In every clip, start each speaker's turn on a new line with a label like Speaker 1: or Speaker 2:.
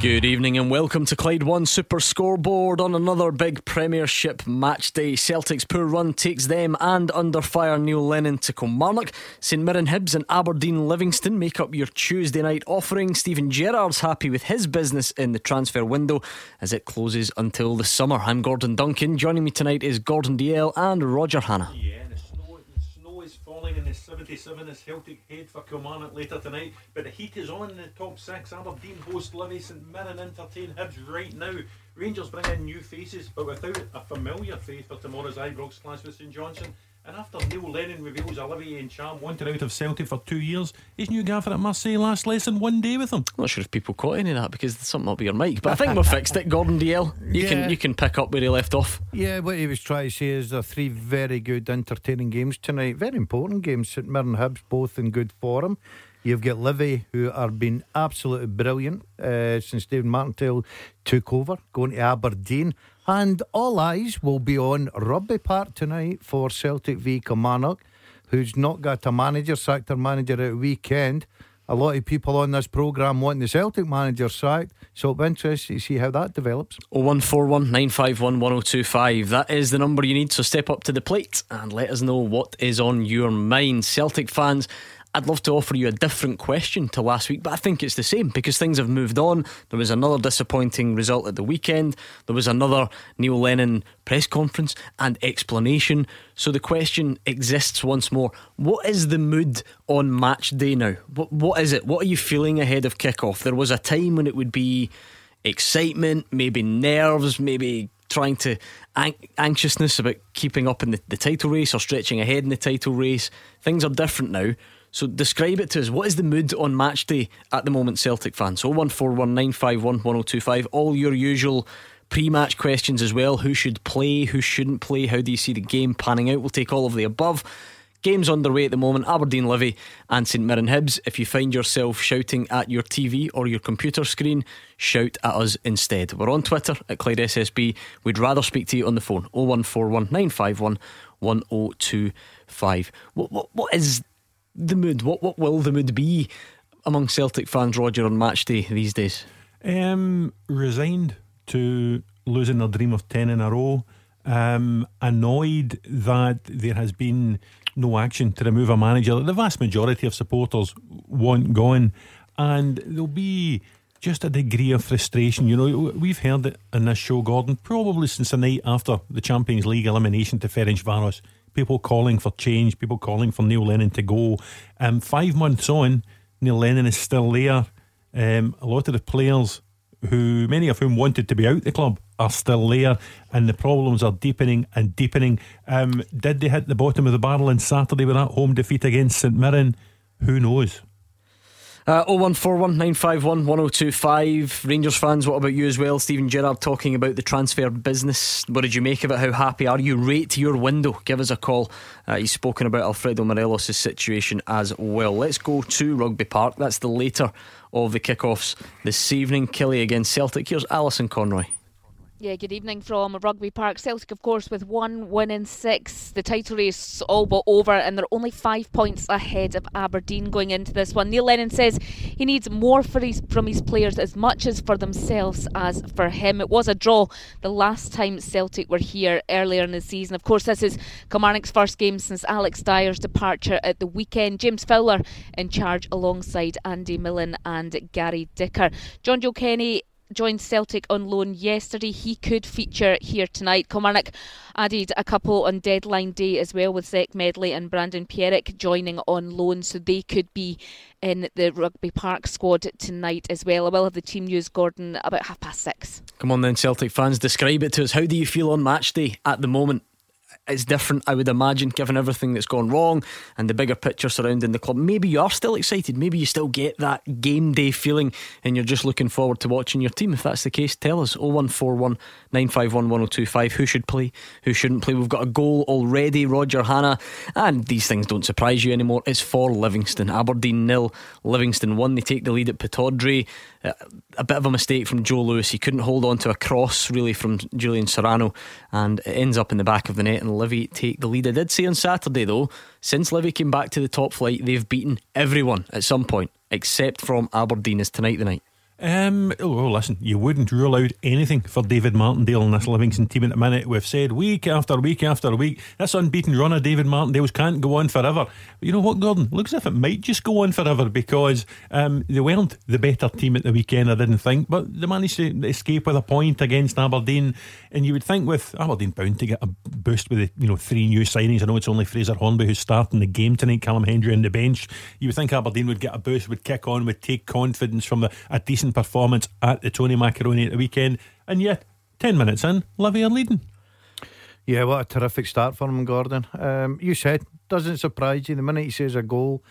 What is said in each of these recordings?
Speaker 1: Good evening and welcome to Clyde One Super Scoreboard on another big Premiership match day. Celtic's poor run takes them and under fire Neil Lennon to Kilmarnock. St Mirren Hibs and Aberdeen Livingston make up your Tuesday night offering. Steven Gerrard's happy with his business in the transfer window as it closes until the summer. I'm Gordon Duncan. Joining me tonight is Gordon Dalziel and Roger Hannah.
Speaker 2: Yeah in the 77 is Celtic head for Kilmarnock later tonight. But the heat is on in the top six. Aberdeen host Livy, St Mirren entertain Hibs right now. Rangers bring in new faces, but without a familiar face for tomorrow's Ibrox clash with St Johnstone. And after Neil Lennon reveals Olivier Ntcham wanted out of Celtic for two years, his new gaffer at Marseille last less than one day with him.
Speaker 1: I'm not sure if people caught any of that because there's something will be your mic, but I think we've fixed it. Gordon Dalziel, you yeah. can you can pick up where he left off.
Speaker 3: Yeah, what he was trying to say is there are three very good, entertaining games tonight. Very important games. St Mirren Hibs both in good form. You've got Livy, who are been absolutely brilliant uh, since David Martindale took over, going to Aberdeen. And all eyes will be on Rugby Park tonight for Celtic v Kilmarnock, who's not got a manager, sacked their manager at weekend. A lot of people on this programme want the Celtic manager sacked, so it'll be interesting to see how that develops.
Speaker 1: 0141 951 1025. That is the number you need, so step up to the plate and let us know what is on your mind. Celtic fans I'd love to offer you a different question to last week, but I think it's the same because things have moved on. There was another disappointing result at the weekend. There was another Neil Lennon press conference and explanation. So the question exists once more. What is the mood on match day now? What, what is it? What are you feeling ahead of kickoff? There was a time when it would be excitement, maybe nerves, maybe trying to an- anxiousness about keeping up in the, the title race or stretching ahead in the title race. Things are different now. So describe it to us. What is the mood on match day at the moment, Celtic fans? 01419511025. All your usual pre-match questions as well. Who should play? Who shouldn't play? How do you see the game panning out? We'll take all of the above. Games underway at the moment Aberdeen Livy and St Mirren Hibs. If you find yourself shouting at your TV or your computer screen, shout at us instead. We're on Twitter at Clyde SSB. We'd rather speak to you on the phone 0141 951 1025. What, what, what is the mood? What what will the mood be among Celtic fans, Roger, on match day these days?
Speaker 2: Um, resigned to losing their dream of ten in a row. Um, annoyed that there has been no action to remove a manager that the vast majority of supporters want gone, and there'll be just a degree of frustration. You know, we've heard it in this show, Gordon, probably since the night after the Champions League elimination to Ferencvaros people calling for change, people calling for Neil Lennon to go. Um, five months on, Neil Lennon is still there. Um, a lot of the players who, many of whom wanted to be out the club, are still there, and the problems are deepening and deepening. Um, did they hit the bottom of the barrel on Saturday with that home defeat against St Mirren? Who knows?
Speaker 1: Uh, 01419511025. Rangers fans, what about you as well? Steven Gerrard talking about the transfer business. What did you make of it? How happy are you? Rate your window. Give us a call. Uh, he's spoken about Alfredo Morelos' situation as well. Let's go to Rugby Park. That's the later of the kickoffs this evening. Killie against Celtic. Here's Alison Conroy.
Speaker 4: Yeah, good evening from Rugby Park. Celtic, of course, with one win in six. The title race all but over, and they're only five points ahead of Aberdeen going into this one. Neil Lennon says he needs more his, from his players as much as for themselves as for him. It was a draw the last time Celtic were here earlier in the season. Of course, this is Kilmarnock's first game since Alex Dyer's departure at the weekend. James Fowler in charge alongside Andy Millen and Gary Dicker. Jonjoe Kenny joined Celtic on loan yesterday. He could feature here tonight. Kilmarnock added a couple on deadline day as well with Zech Medley and Brandon Pierik joining on loan, so they could be in the Rugby Park squad tonight as well. I will have the team news, Gordon, about half past six.
Speaker 1: Come on then, Celtic fans, describe it to us. How do you feel on match day at the moment? It's different, I would imagine, given everything that's gone wrong and the bigger picture surrounding the club. Maybe you are still excited. Maybe you still get that game day feeling and you're just looking forward to watching your team. If that's the case, tell us 0141 951 1025. Who should play? Who shouldn't play? We've got a goal already, Roger Hannah. And these things don't surprise you anymore. It's for Livingston. Aberdeen nil, Livingston 1. They take the lead at Pittodrie. A bit of a mistake from Joe Lewis. He couldn't hold on to a cross really from Julien Serrano and it ends up in the back of the net and Livy take the lead. I did say on Saturday though, since Livy came back to the top flight, they've beaten everyone at some point except from Aberdeen. Is tonight the night?
Speaker 2: Um, oh, listen, you wouldn't rule out anything for David Martindale and this Livingston team at the minute. We've said week after week after week, this unbeaten run of David Martindale's can't go on forever. But you know what, Gordon? Looks as if it might just go on forever because um, they weren't the better team at the weekend, I didn't think, but they managed to escape with a point against Aberdeen. And you would think with Aberdeen bound to get a boost with the you know three new signings. I know it's only Fraser Hornby who's starting the game tonight, Callum Hendry on the bench. You would think Aberdeen would get a boost, would kick on, would take confidence from the, a decent performance at the Tony Macaroni at the weekend, and yet 10 minutes in, Livy are leading.
Speaker 3: Yeah, what a terrific start for him, Gordon. Um, you said, doesn't surprise you the minute he says a goal.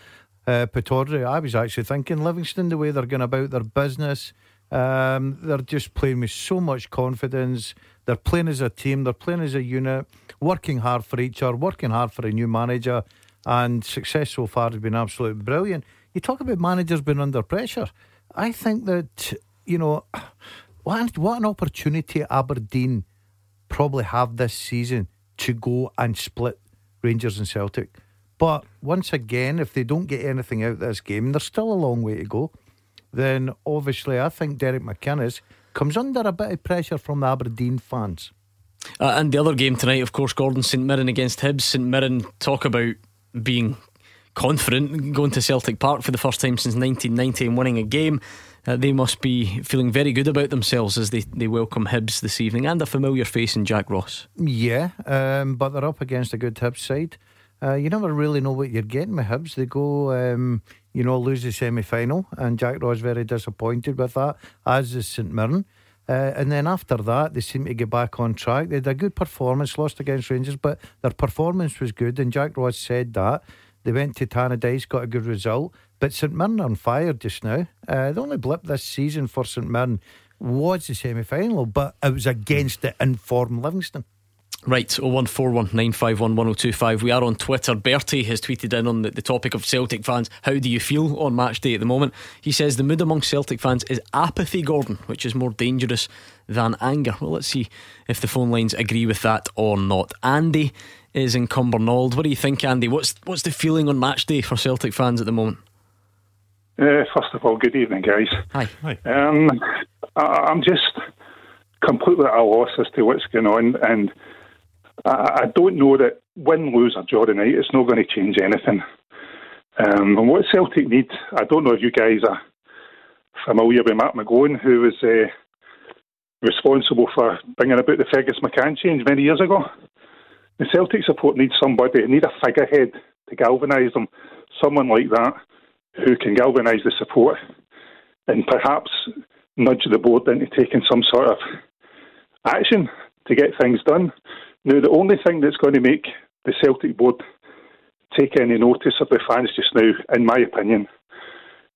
Speaker 3: Uh, I was actually thinking Livingston, the way they're going about their business, um, they're just playing with so much confidence. They're playing as a team, they're playing as a unit, working hard for each other, working hard for a new manager, and success so far has been absolutely brilliant. You talk about managers being under pressure. I think that, you know, what, what an opportunity Aberdeen probably have this season to go and split Rangers and Celtic. But once again, if they don't get anything out of this game, there's still a long way to go. Then obviously, I think Derek McInnes comes under a bit of pressure from the Aberdeen fans.
Speaker 1: Uh, and the other game tonight, of course, Gordon St Mirren against Hibs. St Mirren talk about being confident going to Celtic Park for the first time since 1990 and winning a game. Uh, they must be feeling very good about themselves as they, they welcome Hibs this evening and a familiar face in Jack Ross.
Speaker 3: Yeah, um, but they're up against a good Hibs side. Uh, you never really know what you're getting with Hibs. They go, um, you know, lose the semi final, and Jack Ross very disappointed with that, as is St Mirren. Uh, and then after that, they seem to get back on track. They had a good performance, lost against Rangers, but their performance was good. And Jack Ross said that. They went to Tannadice, got a good result. But St Mirren on fire just now. Uh, the only blip this season for St Mirren was the semi final, but it was against the informed Livingston.
Speaker 1: Right, 01419511025. We are on Twitter. Bertie has tweeted in on the, the, topic of Celtic fans. How do you feel on match day at the moment? He says the mood among Celtic fans is apathy, Gordon, which is more dangerous than anger. Well, let's see if the phone lines agree with that or not. Andy is in Cumbernauld. What do you think, Andy? What's what's the feeling on match day for Celtic fans at the moment?
Speaker 5: Uh, first of all, good evening, guys.
Speaker 1: Hi.
Speaker 2: Hi.
Speaker 5: Um, I, am just completely at a loss as to what's going on, and I, I don't know that win, lose, or draw tonight, it's not going to change anything. Um, and what Celtic need, I don't know if you guys are familiar with Matt McGlone, who was uh, responsible for bringing about the Fergus McCann change many years ago. The Celtic support needs somebody, they need a figurehead to galvanise them, someone like that who can galvanise the support and perhaps nudge the board into taking some sort of action to get things done. Now, the only thing that's going to make the Celtic board take any notice of the fans just now, in my opinion,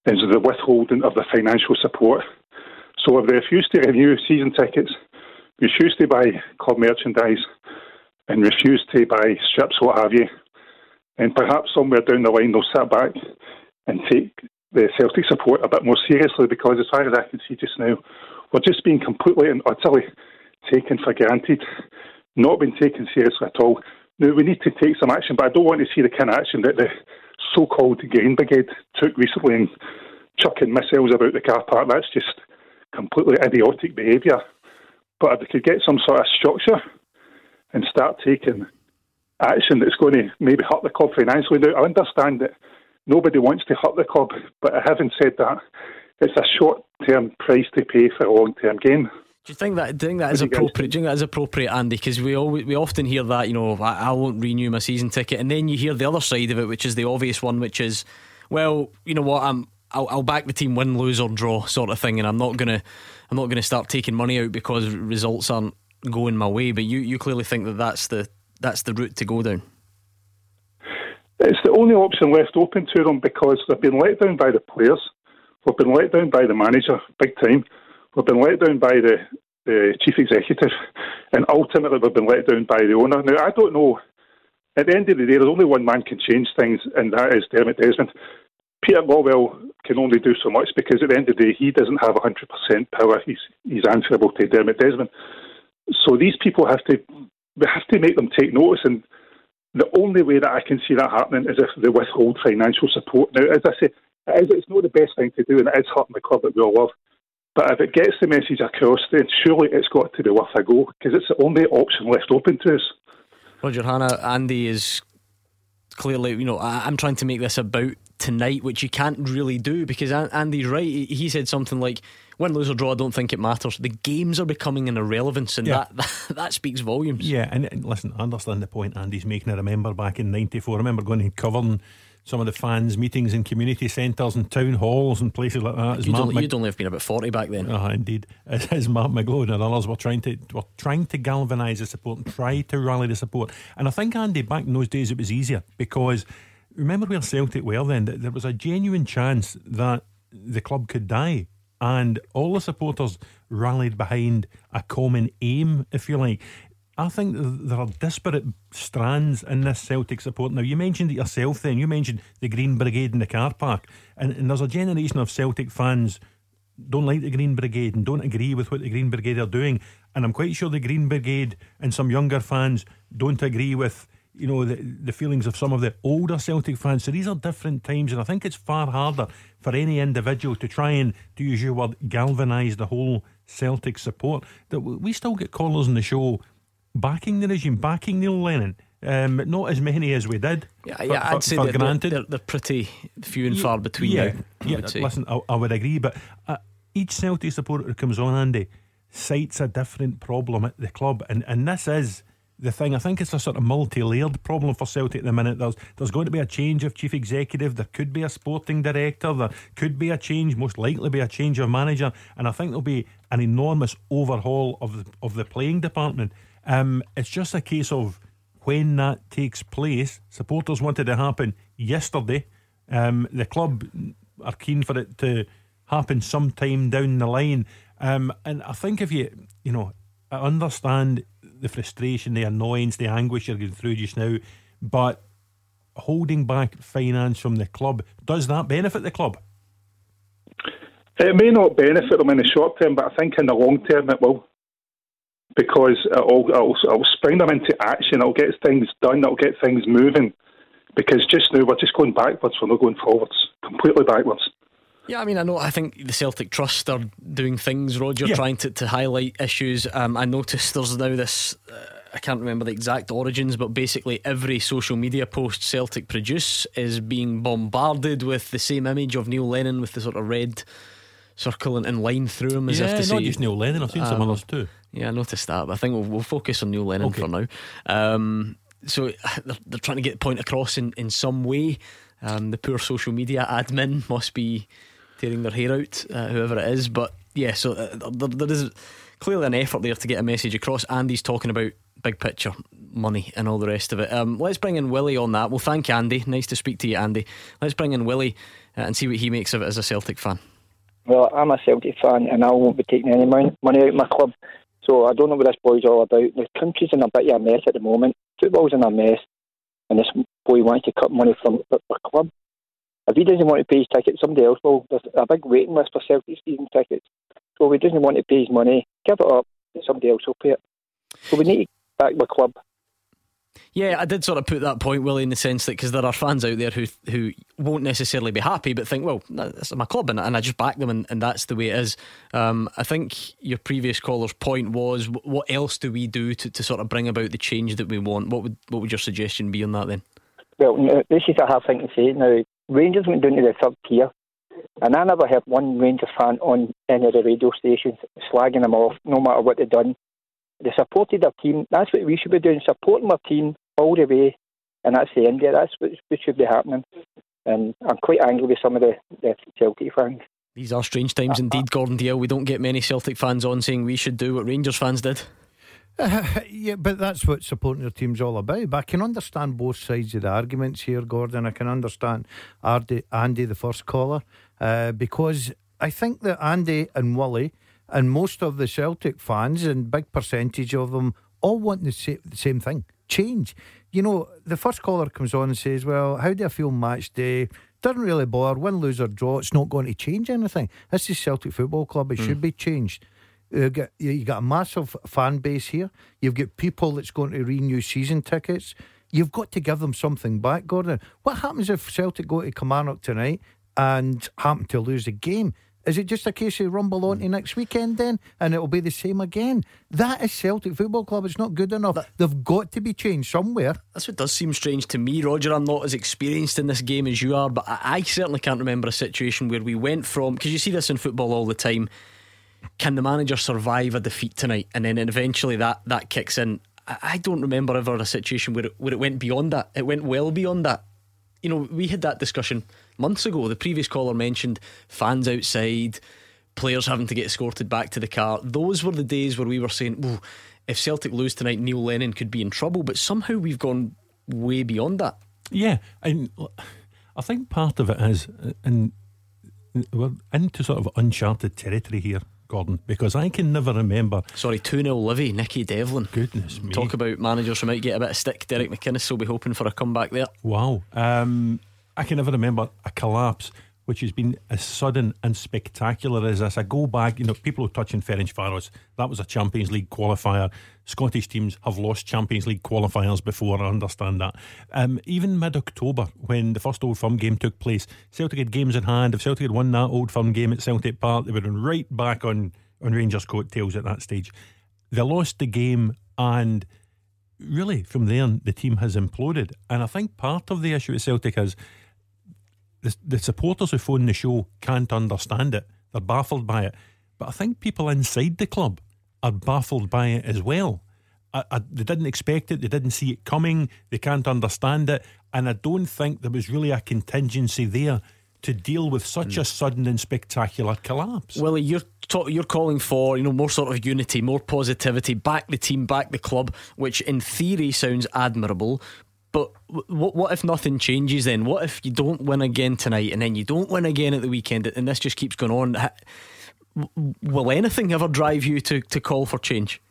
Speaker 5: is the withholding of the financial support. So if they refuse to renew season tickets, refuse to buy club merchandise, and refuse to buy strips, what have you, and perhaps somewhere down the line they'll sit back and take the Celtic support a bit more seriously because, as far as I can see just now, we're just being completely and utterly taken for granted, not being taken seriously at all. Now, we need to take some action, but I don't want to see the kind of action that the so called Green Brigade took recently in chucking missiles about the car park. That's just completely idiotic behaviour. But if they could get some sort of structure and start taking action that's going to maybe hurt the club financially. Now, I understand that nobody wants to hurt the club, but having said that, it's a short term price to pay for a long term gain.
Speaker 1: Do you think that? Do you think that is appropriate? Do you think that is appropriate, Andy? Because we always we often hear that you know I, I won't renew my season ticket, and then you hear the other side of it, which is the obvious one, which is, well, you know what, I'm I'll, I'll, back the team win, lose or draw, sort of thing, and I'm not gonna I'm not gonna start taking money out because results aren't going my way. But you you clearly think that that's the that's the route to go down.
Speaker 5: It's the only option left open to them because they've been let down by the players, we've been let down by the manager, big time. We've been let down by the, the chief executive, and ultimately we've been let down by the owner. Now I don't know. At the end of the day, there's only one man can change things, and that is Dermot Desmond. Peter Lawwell can only do so much because at the end of the day, he doesn't have 100% power. He's, he's answerable to Dermot Desmond. So these people have to, we have to make them take notice. And the only way that I can see that happening is if they withhold financial support. Now, as I say, it is, it's not the best thing to do, and it is hurting the club that we all love. But if it gets the message across, then surely it's got to be worth a go because it's the only option left open to us.
Speaker 1: Roger Hannah, Andy is clearly, you know, I'm trying to make this about tonight, which you can't really do because Andy's right. He said something like, "Win, lose or draw, I don't think it matters." The games are becoming an irrelevance, and yeah. that, that, that speaks volumes.
Speaker 2: Yeah, and, listen, I understand the point Andy's making. I remember back in '94, I remember going and covering some of the fans' meetings in community centres and town halls and places like that.
Speaker 1: You'd, only, you'd only have been about 40 back then.
Speaker 2: Uh, indeed. As, as Matt McGlone and others were trying to were trying to galvanise the support and try to rally the support. And I think, Andy, back in those days it was easier because remember where Celtic were then? That There was a genuine chance that the club could die. And all the supporters rallied behind a common aim, if you like. I think there are disparate strands in this Celtic support. Now, you mentioned it yourself then. You mentioned the Green Brigade in the car park. And, and there's a generation of Celtic fans don't like the Green Brigade and don't agree with what the Green Brigade are doing. And I'm quite sure the Green Brigade and some younger fans don't agree with, you know, the, the feelings of some of the older Celtic fans. So these are different times. And I think it's far harder for any individual to try and, to use your word, galvanise the whole Celtic support. That we still get callers on the show backing the regime, backing Neil Lennon. Um, not as many as we did.
Speaker 1: Yeah, for, yeah I'd for, say for they're, granted. They're, they're, pretty few and far between
Speaker 2: yeah,
Speaker 1: now.
Speaker 2: Yeah, listen, I, I, would agree, but uh, each Celtic supporter who comes on, Andy, cites a different problem at the club, and and this is the thing. I think it's a sort of multi-layered problem for Celtic at the minute. There's there's going to be a change of chief executive. There could be a sporting director. There could be a change. Most likely be a change of manager, and I think there'll be an enormous overhaul of the, of the playing department. Um, it's just a case of when that takes place. Supporters wanted it to happen yesterday. Um, the club are keen for it to happen sometime down the line. Um, and I think if you, you know, I understand the frustration, the annoyance, the anguish you're going through just now, but holding back finance from the club, does that benefit the club?
Speaker 5: It may not benefit them in the short term, but I think in the long term it will because it'll, it'll, it'll spring them into action. It'll get things done. It'll get things moving. Because just now we're just going backwards. We're not going forwards. Completely backwards.
Speaker 1: Yeah, I mean, I know. I think the Celtic Trust are doing things, Roger, yeah. trying to, to highlight issues. Um, I noticed there's now this. Uh, I can't remember the exact origins, but basically every social media post Celtic produce is being bombarded with the same image of Neil Lennon with the sort of red circle and, and line through him as
Speaker 2: yeah,
Speaker 1: if to
Speaker 2: not
Speaker 1: say.
Speaker 2: not just Neil Lennon. I've seen um, some others too.
Speaker 1: Yeah, I noticed that. But I think we'll, we'll focus on Neil Lennon okay. for now. Um, so they're, they're, trying to get the point across in, in some way. Um, the poor social media admin must be tearing their hair out, uh, whoever it is. But yeah, so uh, there, there is clearly an effort there to get a message across. Andy's talking about big picture money and all the rest of it. Um, let's bring in Willie on that. Well, thank Andy. Nice to speak to you, Andy. Let's bring in Willie uh, and see what he makes of it as a Celtic fan.
Speaker 6: Well, I'm a Celtic fan and I won't be taking any money out of my club. So I don't know what this boy's all about. The country's in a bit of a mess at the moment. Football's in a mess, and this boy wants to cut money from the club. If he doesn't want to pay his ticket, somebody else will. There's a big waiting list for Celtic season tickets. So if he doesn't want to pay his money, give it up, somebody else will pay it. So we need to back the club.
Speaker 1: Yeah, I did sort of put that point, Willie, in the sense that because there are fans out there who who won't necessarily be happy, but think, well, this is my club, and, and I just back them, and, and that's the way it is. Um, I think your previous caller's point was, what else do we do to, to sort of bring about the change that we want? What would what would your suggestion be on that then?
Speaker 6: Well, this is a hard thing to say. Now, Rangers went down to the third tier, and I never heard one Rangers fan on any of the radio stations slagging them off, no matter what they've done. They supported their team. That's what we should be doing, supporting our team all the way, and that's the end of it. That's what should be happening. And I'm quite angry with some of the, the Celtic fans.
Speaker 1: These are strange times uh, indeed, Gordon Dalziel. We don't get many Celtic fans on saying we should do what Rangers fans did.
Speaker 3: Uh, yeah, but that's what supporting your team's all about. But I can understand both sides of the arguments here, Gordon. I can understand Andy, Andy the first caller, uh, because I think that Andy and Wally and most of the Celtic fans and big percentage of them all want the, sa- the same thing change. You know, the first caller comes on and says, Well, how do I feel match day? Doesn't really bother, win, lose, or draw. It's not going to change anything. This is Celtic Football Club. It mm. should be changed. Uh, you got, you got a massive fan base here. You've got people that's going to renew season tickets. You've got to give them something back, Gordon. What happens if Celtic go to Kilmarnock tonight and happen to lose a game? Is it just a case of rumble on to next weekend then and it'll be the same again? That is Celtic Football Club. It's not good enough. That, They've got to be changed somewhere.
Speaker 1: That's what does seem strange to me, Roger. I'm not as experienced in this game as you are, but I, I certainly can't remember a situation where we went from, because you see this in football all the time, can the manager survive a defeat tonight? And then eventually that, that kicks in. I, don't remember ever a situation where it, where it went beyond that. It went well beyond that. You know, we had that discussion months ago. The previous caller mentioned fans outside, players having to get escorted back to the car. Those were the days where we were saying, if Celtic lose tonight, Neil Lennon could be in trouble. But somehow we've gone way beyond that.
Speaker 2: Yeah, and I think part of it is, uh, and we're into sort of uncharted territory here. Gordon, because I can never remember.
Speaker 1: Sorry, 2 0 Livy, Nicky Devlin.
Speaker 2: Goodness me.
Speaker 1: Talk about managers who might get a bit of stick. Derek McInnes will be hoping for a comeback there.
Speaker 2: Wow. Um, I can never remember a collapse which has been as sudden and spectacular as this. I go back, you know, people are touching Ferencváros. That was a Champions League qualifier. Scottish teams have lost Champions League qualifiers before, I understand that. Um, even mid October, when the first Old Firm game took place, Celtic had games in hand. If Celtic had won that Old Firm game at Celtic Park, they would have been right back on, on Rangers' coattails at that stage. They lost the game and really from there the team has imploded. And I think part of the issue at Celtic is the, the supporters who phone the show can't understand it. They're baffled by it. But I think people inside the club are baffled by it as well. I, I, they didn't expect it, they didn't see it coming, they can't understand it. And I don't think there was really a contingency there to deal with such mm. a sudden and spectacular collapse.
Speaker 1: Willie, you're you're calling for you know more sort of unity, more positivity, back the team, back the club, which in theory sounds admirable. But what what if nothing changes then? What if you don't win again tonight and then you don't win again at the weekend and this just keeps going on? Will anything ever drive you to, to call for change?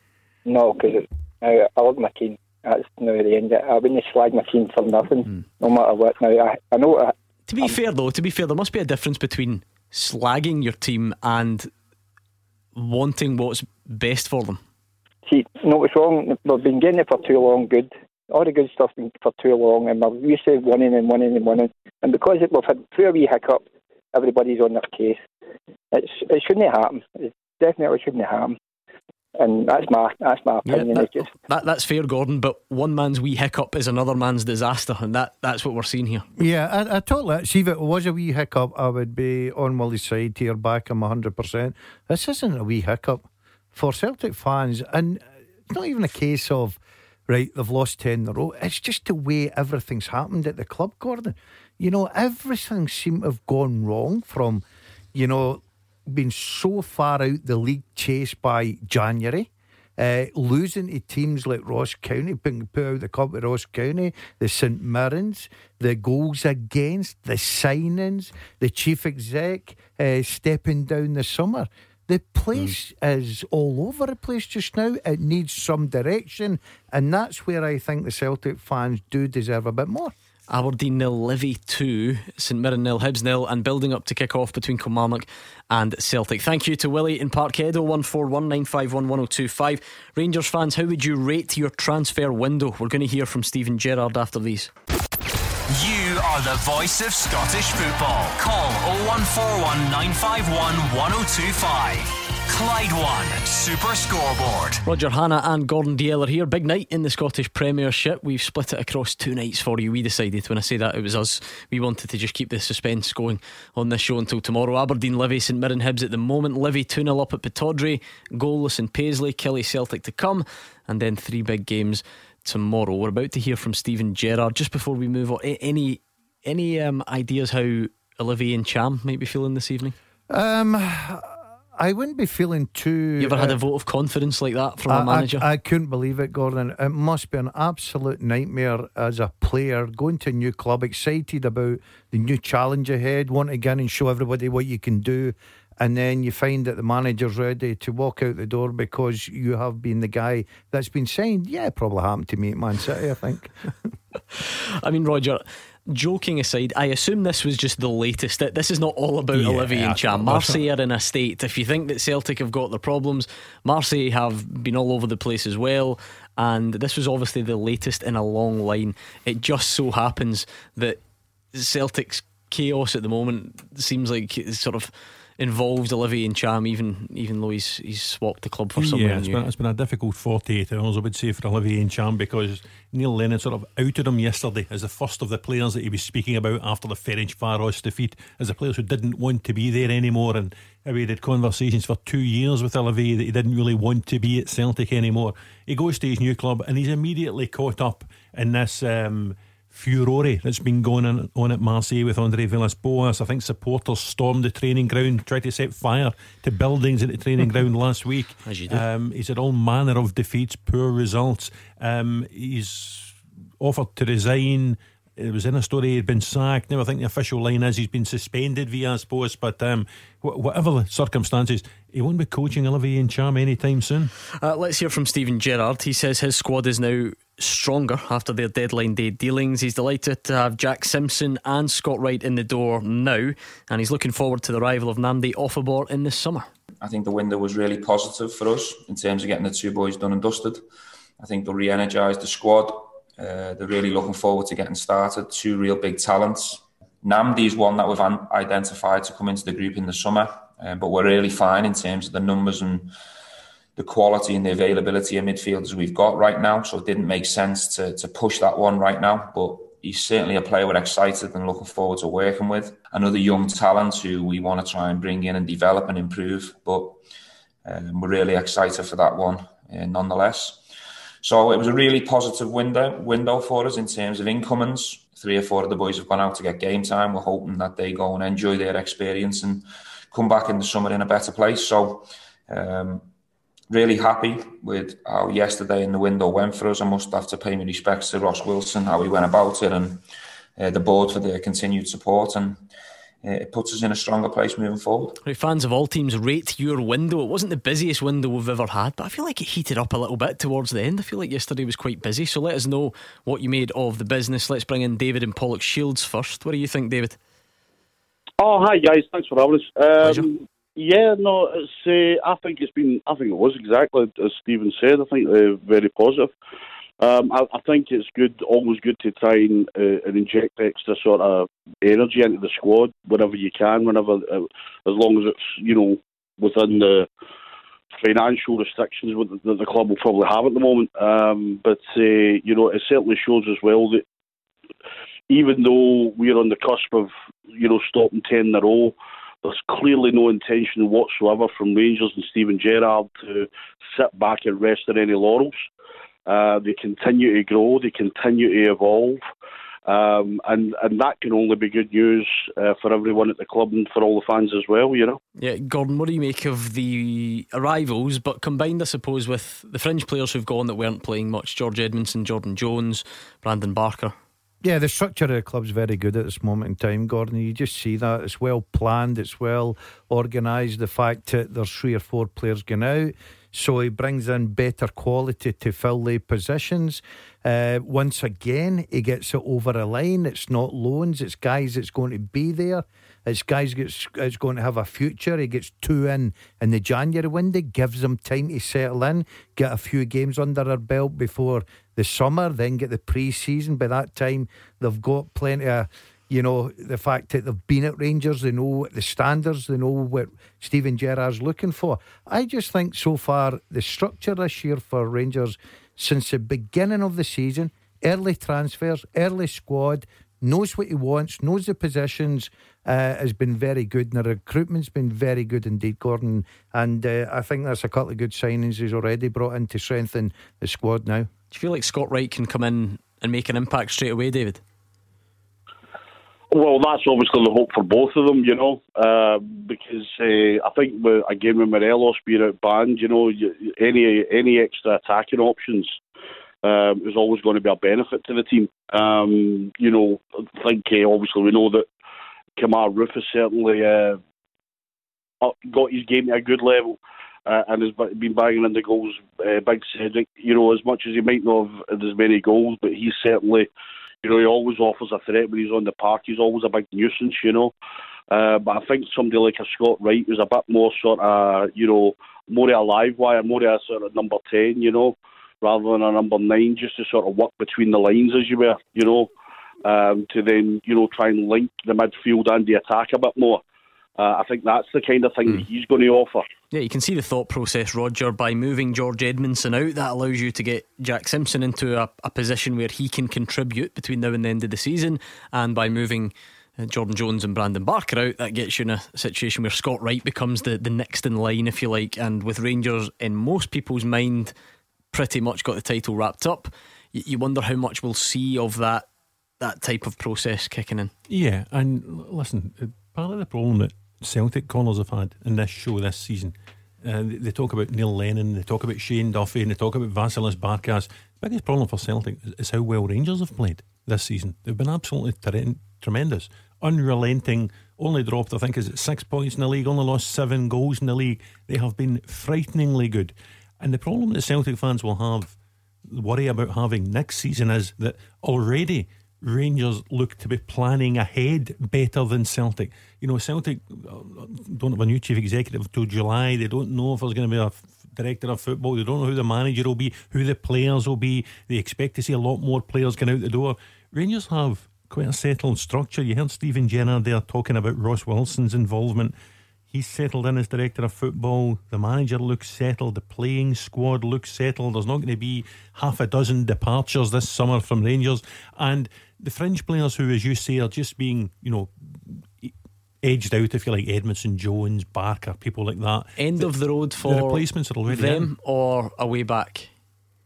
Speaker 6: No, because I, I love my team. That's now the end. Of it. I wouldn't slag my team for nothing, mm. no matter what. Now I, I know. I,
Speaker 1: to be I'm, fair though, to be fair, there must be a difference between slagging your team and wanting what's best for them.
Speaker 6: See, no, what's wrong? We've been getting it for too long. Good all the good stuff been for too long, and we're used to winning and winning and winning. And because it, we've had through a wee hiccup, everybody's on their case. It's, it shouldn't happen. It definitely shouldn't happen. And that's my that's my opinion.
Speaker 1: Yeah, that,
Speaker 6: just,
Speaker 1: that, that's fair, Gordon. But one man's wee hiccup is another man's disaster, and that, that's what we're seeing here.
Speaker 3: Yeah, I, I totally see if it was a wee hiccup, I would be on Willie's side here, back him hundred percent. This isn't a wee hiccup for Celtic fans, and it's not even a case of right, they've lost 10 in a row. It's just the way everything's happened at the club, Gordon. You know, everything seemed to have gone wrong from, you know, being so far out the league chase by January. Uh, losing to teams like Ross County, being put out the cup with Ross County, the St Mirrens, the goals against, the signings, the chief exec uh, stepping down the summer. The place mm. is all over the place just now. It needs some direction, and that's where I think the Celtic fans do deserve a bit more.
Speaker 1: Aberdeen nil, Livy 2, St Mirren nil, Hibs nil, and building up to kick off between Kilmarnock and Celtic. Thank you to Willie in Parkhead 01419511025. Rangers fans, how would you rate your transfer window? We're going to hear from Steven Gerrard after these.
Speaker 7: You are the voice of Scottish football. Call 0141 951 1025. Clyde One Super Scoreboard.
Speaker 1: Roger Hannah and Gordon Dalziel are here. Big night in the Scottish Premiership. We've split it across two nights for you. We decided when I say that it was us. We wanted to just keep the suspense going on this show until tomorrow. Aberdeen, Livy, St Mirren, Hibs at the moment. Livy 2 0 up at Pittodrie. Goalless in Paisley. Killie Celtic to come. And then three big games tomorrow. We're about to hear from Steven Gerrard. Just before we move on, any any um, ideas how Olivier Ntcham might be feeling this evening?
Speaker 3: Um, I wouldn't be feeling too.
Speaker 1: You ever had
Speaker 3: uh,
Speaker 1: a vote of confidence like that from
Speaker 3: I,
Speaker 1: a manager?
Speaker 3: I, I couldn't believe it, Gordon. It must be an absolute nightmare as a player going to a new club, excited about the new challenge ahead, want to get and show everybody what you can do. And then you find that the manager's ready to walk out the door because you have been the guy that's been saying, Yeah, it probably happened to me at Man City, I think.
Speaker 1: I mean, Roger, joking aside, I assume this was just the latest. This is not all about
Speaker 2: Yeah,
Speaker 1: Olivier
Speaker 2: Ntcham.
Speaker 1: Marseille are in a state. If you think that Celtic have got their problems, Marseille have been all over the place as well. And this was obviously the latest in a long line. It just so happens that Celtic's chaos at the moment seems like it's sort of involved Olivier Ntcham, even even though he's he's swapped the club for someone
Speaker 2: yeah, it's
Speaker 1: new.
Speaker 2: been, it's been a difficult 48 hours, I would say, for Olivier Ntcham because Neil Lennon sort of outed him yesterday as the first of the players that he was speaking about after the Ferencváros defeat, as the players who didn't want to be there anymore. And how he had conversations for two years with Olivier that he didn't really want to be at Celtic anymore. He goes to his new club and he's immediately caught up in this. Um, furore that's been going on, at Marseille with Andre Villas-Boas. I think supporters stormed the training ground, tried to set fire to buildings at the training ground last week.
Speaker 1: As you do.
Speaker 2: Um, he's had all manner of defeats, poor results. Um, he's offered to resign. It was in a story he'd been sacked. Now I think the official line is he's been suspended via post. But um, wh- whatever the circumstances, he won't be coaching Olivier Ntcham anytime soon.
Speaker 1: Uh, let's hear from Steven Gerrard. He says his squad is now stronger after their deadline day dealings. He's delighted to have Jack Simpson and Scott Wright in the door now, and he's looking forward to the arrival of Nnamdi Ofoborh in the summer.
Speaker 8: I think the window was really positive for us in terms of getting the two boys done and dusted. I think they re-energised the squad. Uh, they're really looking forward to getting started. Two real big talents. Nnamdi is one that we've identified to come into the group in the summer, um, but we're really fine in terms of the numbers and the quality and the availability of midfielders we've got right now. So it didn't make sense to to push that one right now. But he's certainly a player we're excited and looking forward to working with. Another young talent who we want to try and bring in and develop and improve. But um, we're really excited for that one, uh, nonetheless. So it was a really positive window window for us in terms of incomings. Three or four of the boys have gone out to get game time. We're hoping that they go and enjoy their experience and come back in the summer in a better place. So um, really happy with how yesterday in the window went for us. I must have to pay my respects to Ross Wilson, how he went about it, and uh, the board for their continued support. And uh, it puts us in a stronger place moving forward.
Speaker 1: Right, fans of all teams rate your window. It wasn't the busiest window we've ever had, but I feel like it heated up a little bit towards the end. I feel like yesterday was quite busy. So let us know what you made of the business. Let's bring in David and Pollokshields first. What do you think, David?
Speaker 9: Oh, hi guys. Thanks for having us. Um, yeah, no, it's. Uh, I think it's been. I think it was exactly as Steven said. I think uh, very positive. Um, I, I think it's good, always good to try and, uh, and inject extra sort of energy into the squad whenever you can, whenever, uh, as long as it's you know within the financial restrictions that the, club will probably have at the moment. Um, but uh, you know, it certainly shows as well that even though we're on the cusp of, you know, stopping 10 in a row, there's clearly no intention whatsoever from Rangers and Steven Gerrard to sit back and rest on any laurels. Uh, they continue to grow, they continue to evolve, um, and and that can only be good news uh, for everyone at the club and for all the fans as well. You know.
Speaker 1: Yeah, Gordon, what do you make of the arrivals, but combined, I suppose, with the fringe players who've gone that weren't playing much? George Edmundson, Jordan Jones, Brandon Barker.
Speaker 3: Yeah, the structure of the club's very good at this moment in time, Gordon. You just see that. It's well planned, it's well organised. The fact that there's three or four players going out, so he brings in better quality to fill the positions. Uh, once again, he gets it over a line. It's not loans, it's guys that's going to be there. It's guys that's, that's going to have a future. He gets two in in the January window, gives them time to settle in, get a few games under their belt before the summer, then get the pre season. By that time, they've got plenty of, you know, the fact that they've been at Rangers, they know the standards, they know what Steven Gerrard's looking for. I just think so far, the structure this year for Rangers since the beginning of the season, early transfers, early squad, knows what he wants, knows the positions, uh, has been very good. And the recruitment's been very good indeed, Gordon. And uh, I think that's a couple of good signings he's already brought in to strengthen the squad now.
Speaker 1: Do you feel like Scott Wright can come in and make an impact straight away, David?
Speaker 9: Well, that's obviously the hope for both of them, you know, uh, because uh, I think with, again with Morelos being out banned, you know, any any extra attacking options um, is always going to be a benefit to the team. Um, you know, I think uh, obviously we know that Kemar Roofe has certainly uh, got his game at a good level. Uh, and has been banging in the goals. Uh, Big Cedric, you know, as much as he might not have as many goals, but he's certainly you know, he always offers a threat when he's on the park. He's always a big nuisance, you know. Uh, but I think somebody like a Scott Wright was a bit more sort of, you know, more of a live wire, more of a sort of number 10, you know, rather than a number 9, just to sort of work between the lines, as you were, you know, um, to then, you know, try and link the midfield and the attack a bit more. Uh, I think that's the kind of thing mm. that he's going to offer.
Speaker 1: Yeah, you can see the thought process, Roger. By moving George Edmundson out, that allows you to get Jack Simpson into a, a position where he can contribute between now and the end of the season. And by moving uh, Jordan Jones and Brandon Barker out, that gets you in a situation where Scott Wright becomes the, the next in line, if you like. And with Rangers, in most people's mind, pretty much got the title wrapped up, you, you wonder how much we'll see of that that type of process kicking in.
Speaker 2: Yeah, and listen, uh, part of the problem that Celtic callers have had in this show this season. Uh, they, talk about Neil Lennon, they talk about Shane Duffy, and they talk about Vasilis Barkas. The biggest problem for Celtic is, is how well Rangers have played this season. They've been absolutely ter- tremendous, unrelenting. Only dropped, I think, is it six points in the league. Only lost seven goals in the league. They have been frighteningly good. And the problem that Celtic fans will have, worry about having next season, is that already Rangers look to be planning ahead better than Celtic. You know, Celtic uh, don't have a new chief executive till July. They don't know if there's going to be a director of football. They don't know who the manager will be, who the players will be. They expect to see a lot more players going out the door. Rangers have quite a settled structure. You heard Steven Gerrard there talking about Ross Wilson's involvement. He's settled in as director of football. The manager looks settled. The playing squad looks settled. There's not going to be half a dozen departures this summer from Rangers. And the fringe players who, as you say, are just being, you know, edged out, if you like, Edmundson, Jones, Barker, people like that.
Speaker 1: End
Speaker 2: the,
Speaker 1: of the road for
Speaker 2: the replacements are already
Speaker 1: them
Speaker 2: in.
Speaker 1: or a way back.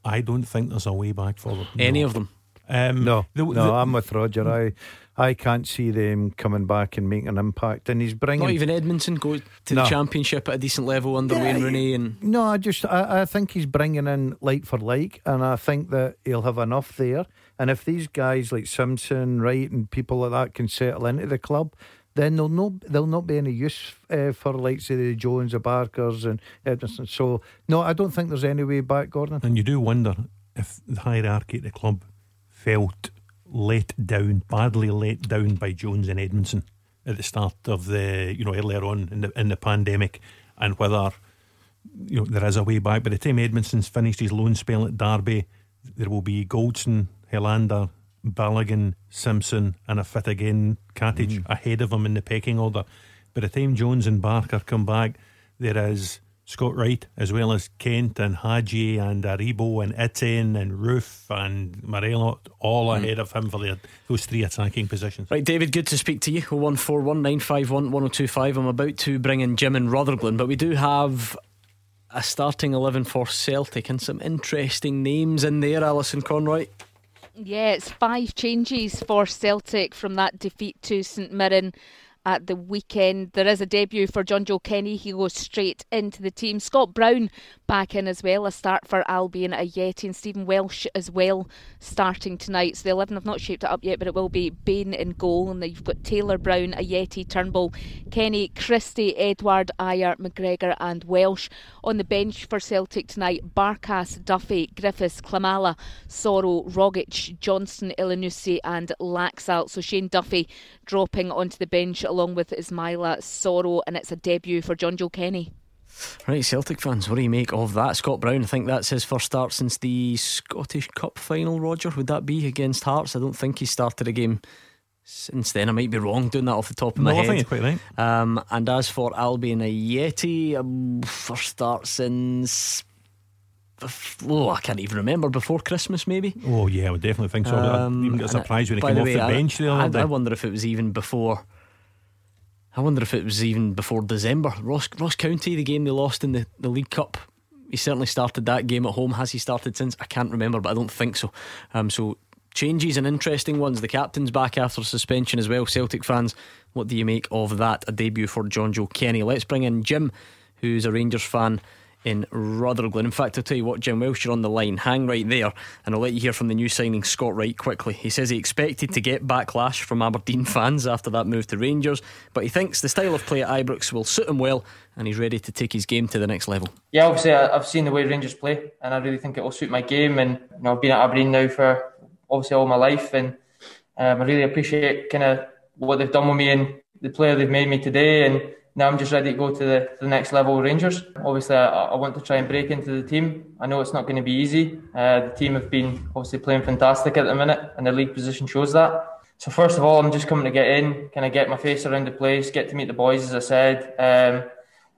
Speaker 2: I don't think there's a way back for them.
Speaker 1: Any no. of them.
Speaker 3: Um, no, the, no, the, I'm with Roger. I I can't see them coming back and making an impact. And he's bringing
Speaker 1: not even Edmundson go to no. the championship at a decent level under yeah, Wayne Rooney. And
Speaker 3: no, I just I, I think he's bringing in like for like, and I think that he'll have enough there. And if these guys like Simpson, Wright, and people like that can settle into the club, then there'll no there'll not be any use uh, for like say the Jones, the Barkers, and Edmondson. So no, I don't think there's any way back, Gordon.
Speaker 2: And you do wonder if the hierarchy at the club felt let down, badly let down by Jones and Edmundson at the start of the you know earlier on in the in the pandemic, and whether you know there is a way back. By the time Edmundson's finished his loan spell at Derby, there will be Goldson, Helander, Balogun, Simpson, and a fit again Katic mm. ahead of him in the pecking order. By the time Jones and Barker come back, there is Scott Wright, as well as Kent and Hagi and Aribo and Itten and Roofe and Morelos, all mm. ahead of him for the, those three attacking positions.
Speaker 1: Right, David, good to speak to you. 01419511025. I'm about to bring in Jim and Rutherglen, but we do have a starting 11 for Celtic and some interesting names in there, Alison Conroy.
Speaker 4: Yeah, it's five changes for Celtic from that defeat to St Mirren at the weekend. There is a debut for Jonjoe Kenny. He goes straight into the team. Scott Brown back in as well. A start for Albian Ajeti and Stephen Welsh as well starting tonight. So the 11 have not shaped it up yet, but it will be Bain in goal. And then you've got Taylor Brown, Ajeti, Turnbull, Kenny, Christie, Edward, Ajer, McGregor, and Welsh. On the bench for Celtic tonight, Barkas, Duffy, Griffiths, Klimala, Soro, Rogic, Johnston, Elyounoussi, and Laxalt. So Shane Duffy dropping onto the bench along with Ismaila Soro, and it's a debut for Jonjoe Kenny.
Speaker 1: Right, Celtic fans, what do you make of that? Scott Brown, I think that's his first start since the Scottish Cup final, Roger. Would that be against Hearts? I don't think he started a game since then. I might be wrong doing that off the top of
Speaker 2: no,
Speaker 1: my head.
Speaker 2: I think you're quite right.
Speaker 1: Um, and as for Albian Ajeti, um, first start since oh, I can't even remember before Christmas, maybe.
Speaker 2: Oh yeah, I would definitely think so. Um, I even got surprised when he came off way, the bench the other
Speaker 1: I, I wonder if it was even before. I wonder if it was even before December. Ross Ross County, the game they lost in the, the League Cup. He certainly started that game at home. Has he started since? I can't remember, but I don't think so. Um, so changes and interesting ones. The captain's back after suspension as well. Celtic fans, what do you make of that? A debut for Jonjoe Kenny. Let's bring in Jim, who's a Rangers fan in Rutherglen. In fact, I'll tell you what, Jim Welsh, you're on the line. Hang right there, and I'll let you hear from the new signing, Scott Wright, quickly. He says he expected to get backlash from Aberdeen fans after that move to Rangers, but he thinks the style of play at Ibrox will suit him well, and he's ready to take his game to the next level.
Speaker 10: Yeah, obviously, I've seen the way Rangers play, and I really think it will suit my game. And you know, I've been at Aberdeen now for obviously all my life, and um, I really appreciate kind of what they've done with me and the player they've made me today, and now I'm just ready to go to the, to the next level Rangers. Obviously, I, I, want to try and break into the team. I know it's not going to be easy. Uh, the team have been obviously playing fantastic at the minute, and the league position shows that. So first of all, I'm just coming to get in, kind of get my face around the place, get to meet the boys, as I said, um,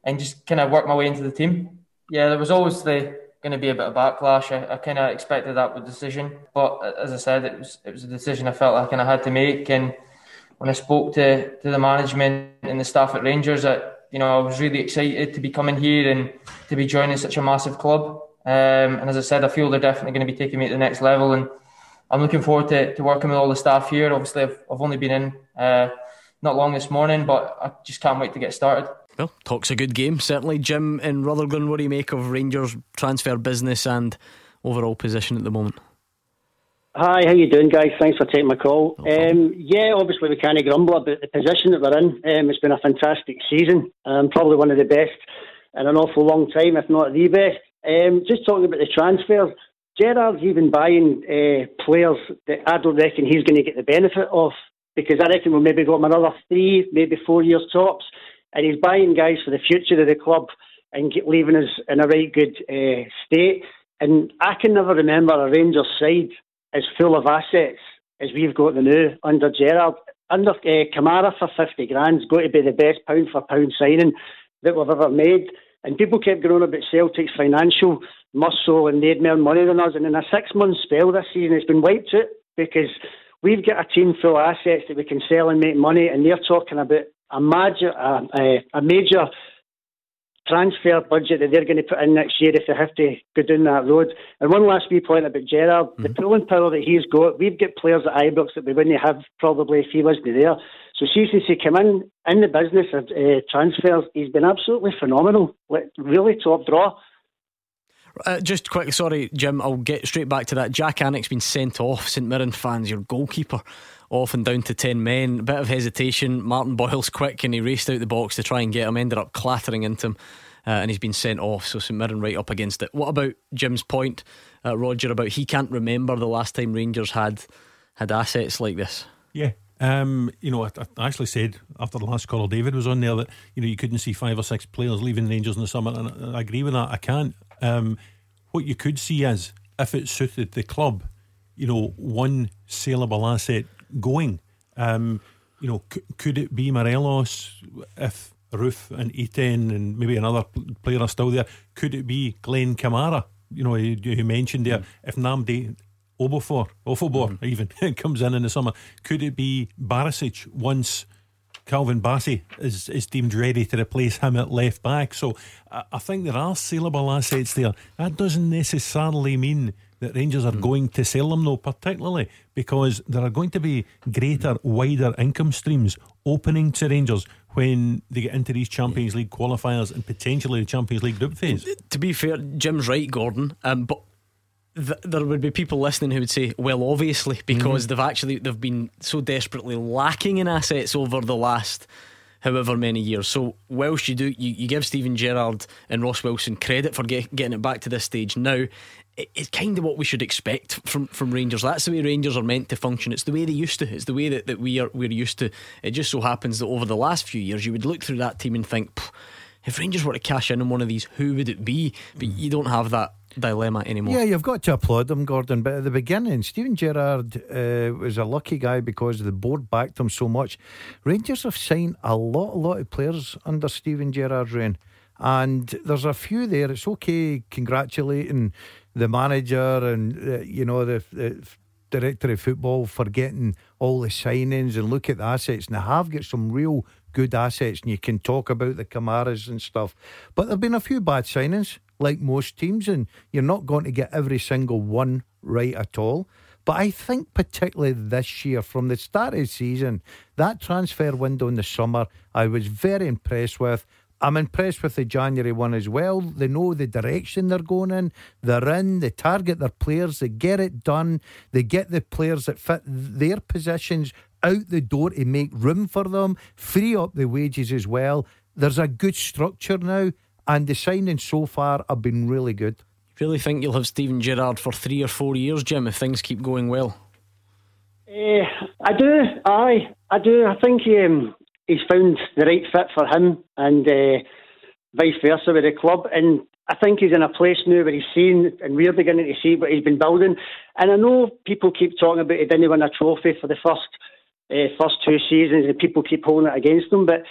Speaker 10: and just kind of work my way into the team. Yeah, there was always going to be a bit of backlash. I, I kind of expected that with decision, but as I said, it was it was a decision I felt like I kind of had to make, and when I spoke to, to the management and the staff at Rangers, that you know I was really excited to be coming here and to be joining such a massive club. Um, and as I said, I feel they're definitely going to be taking me to the next level, and I'm looking forward to, to working with all the staff here. Obviously, I've, I've only been in uh, not long this morning, but I just can't wait to get started.
Speaker 1: Well, talks a good game, certainly. Jim in Rutherglen, what do you make of Rangers' transfer business and overall position at the moment?
Speaker 11: Hi, how you doing, guys? Thanks for taking my call. Um, yeah, obviously we can't grumble about the position that we're in. Um, it's been a fantastic season, um, probably one of the best in an awful long time, if not the best. Um, just talking about the transfers, Gerrard's even buying uh, players that I don't reckon he's going to get the benefit of because I reckon we'll maybe got him another three, maybe four years tops, and he's buying guys for the future of the club and get, leaving us in a right good uh, state. And I can never remember a Rangers side as full of assets as we've got the new under Gerrard. Under uh, Kamara for 50 grand is going to be the best pound for pound signing that we've ever made. And people kept going about Celtic's financial muscle and they'd more money than us. And in a six month spell this season, it's been wiped out because we've got a team full of assets that we can sell and make money. And they're talking about a major, a major transfer budget that they're going to put in next year if they have to go down that road. And one last wee point about Gerrard, mm-hmm. the pulling power that he's got, we've got players at Ibrox that we wouldn't have probably if he wasn't there. So since he came in in the business of uh, transfers, he's been absolutely phenomenal, really top draw.
Speaker 1: Uh, just quick, sorry, Jim. I'll get straight back to that. Jack Alnwick's been sent off. St Mirren fans, your goalkeeper, off and down to ten men. A bit of hesitation. Martin Boyle's quick and he raced out the box to try and get him. Ended up clattering into him uh, and he's been sent off. So St Mirren right up against it. What about Jim's point, uh, Roger, about he can't remember the last time Rangers had had assets like this?
Speaker 2: Yeah. Um, you know, I, I, actually said after the last call, David was on there that you know you couldn't see five or six players leaving Rangers in the summer, and I agree with that. I can't. Um, what you could see is if it suited the club, you know, one saleable asset going. Um, you know, c- could it be Morelos if Roofe and Itten and maybe another player are still there. Could it be Glenn Kamara? You know, you, you mentioned there. Mm. If Nnamdi Obofor, Ofoborh mm. even comes in in the summer, could it be Barisic once Calvin Bassey is, is deemed ready to replace him at left back? So I, I think there are saleable assets there. That doesn't necessarily mean that Rangers are mm. going to sell them, though, particularly because there are going to be greater, wider income streams opening to Rangers when they get into these Champions League qualifiers and potentially the Champions League group phase.
Speaker 1: To be fair, Jim's right, Gordon. Um, but th- there would be people listening who would say, "Well, obviously, because mm they've actually they've been so desperately lacking in assets over the last." however many years. So whilst you do, you, you give Steven Gerrard and Ross Wilson credit for get, getting it back to this stage now it's kind of what we should expect from, from Rangers. That's the way Rangers are meant to function. It's the way they used to. It's the way that, that we are we're used to. It just so happens that over the last few years, you would look through that team and think, if Rangers were to cash in on one of these, who would it be? But you don't have that dilemma anymore.
Speaker 3: Yeah, you've got to applaud them, Gordon. But at the beginning, Steven Gerrard uh, was a lucky guy because the board backed him so much. Rangers have signed a lot, a lot of players under Steven Gerrard's reign. And there's a few there. It's okay congratulating the manager and uh, you know the, the, director of football for getting all the signings and look at the assets. And they have got some real good assets, and you can talk about the Kamaras and stuff. But there've been a few bad signings, like most teams, and you're not going to get every single one right at all. But I think particularly this year, from the start of the season, that transfer window in the summer, I was very impressed with. I'm impressed with the January one as well. They know the direction they're going in. They're in, they target their players, they get it done, they get the players that fit their positions out the door to make room for them, free up the wages as well. There's a good structure now, and the signings so far have been really good.
Speaker 1: Really think you'll have Steven Gerrard for three or four years, Jim, if things keep going well?
Speaker 11: Uh, I do, aye, I do. I think um, he's found the right fit for him and uh, vice versa with the club. And I think he's in a place now where he's seen, and we're beginning to see what he's been building. And I know people keep talking about he didn't win a trophy for the first uh, first two seasons, and people keep holding it against him. But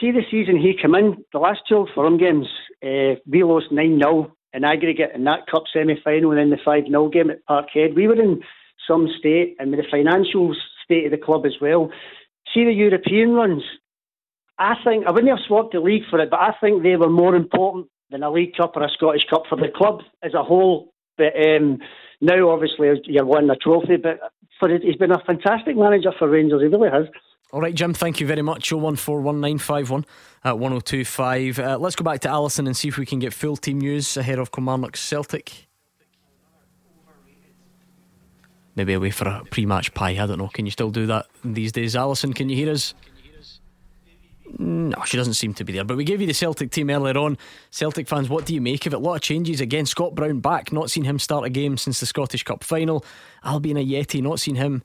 Speaker 11: see the season he came in, the last two Old games, uh, we lost 9 0 in aggregate in that cup semi final and then the 5 0 game at Parkhead. We were in some state, and with the financial state of the club as well. See the European runs. I think I wouldn't have swapped the league for it, but I think they were more important than a League Cup or a Scottish Cup for the club as a whole. But um, now, obviously, you're winning a trophy. But for it, he's been a fantastic manager for Rangers. He really has.
Speaker 1: All right, Jim, thank you very much. 0141951 at 1025. Uh, let's go back to Alison and see if we can get full team news ahead of Kilmarnock Celtic. Maybe away for a pre match pie. I don't know. Can you still do that these days? Alison, can you hear us? No, she doesn't seem to be there. But we gave you the Celtic team earlier on. Celtic fans, what do you make of it? A lot of changes again. Scott Brown back, not seen him start a game since the Scottish Cup final. Albian Ajeti, not seen him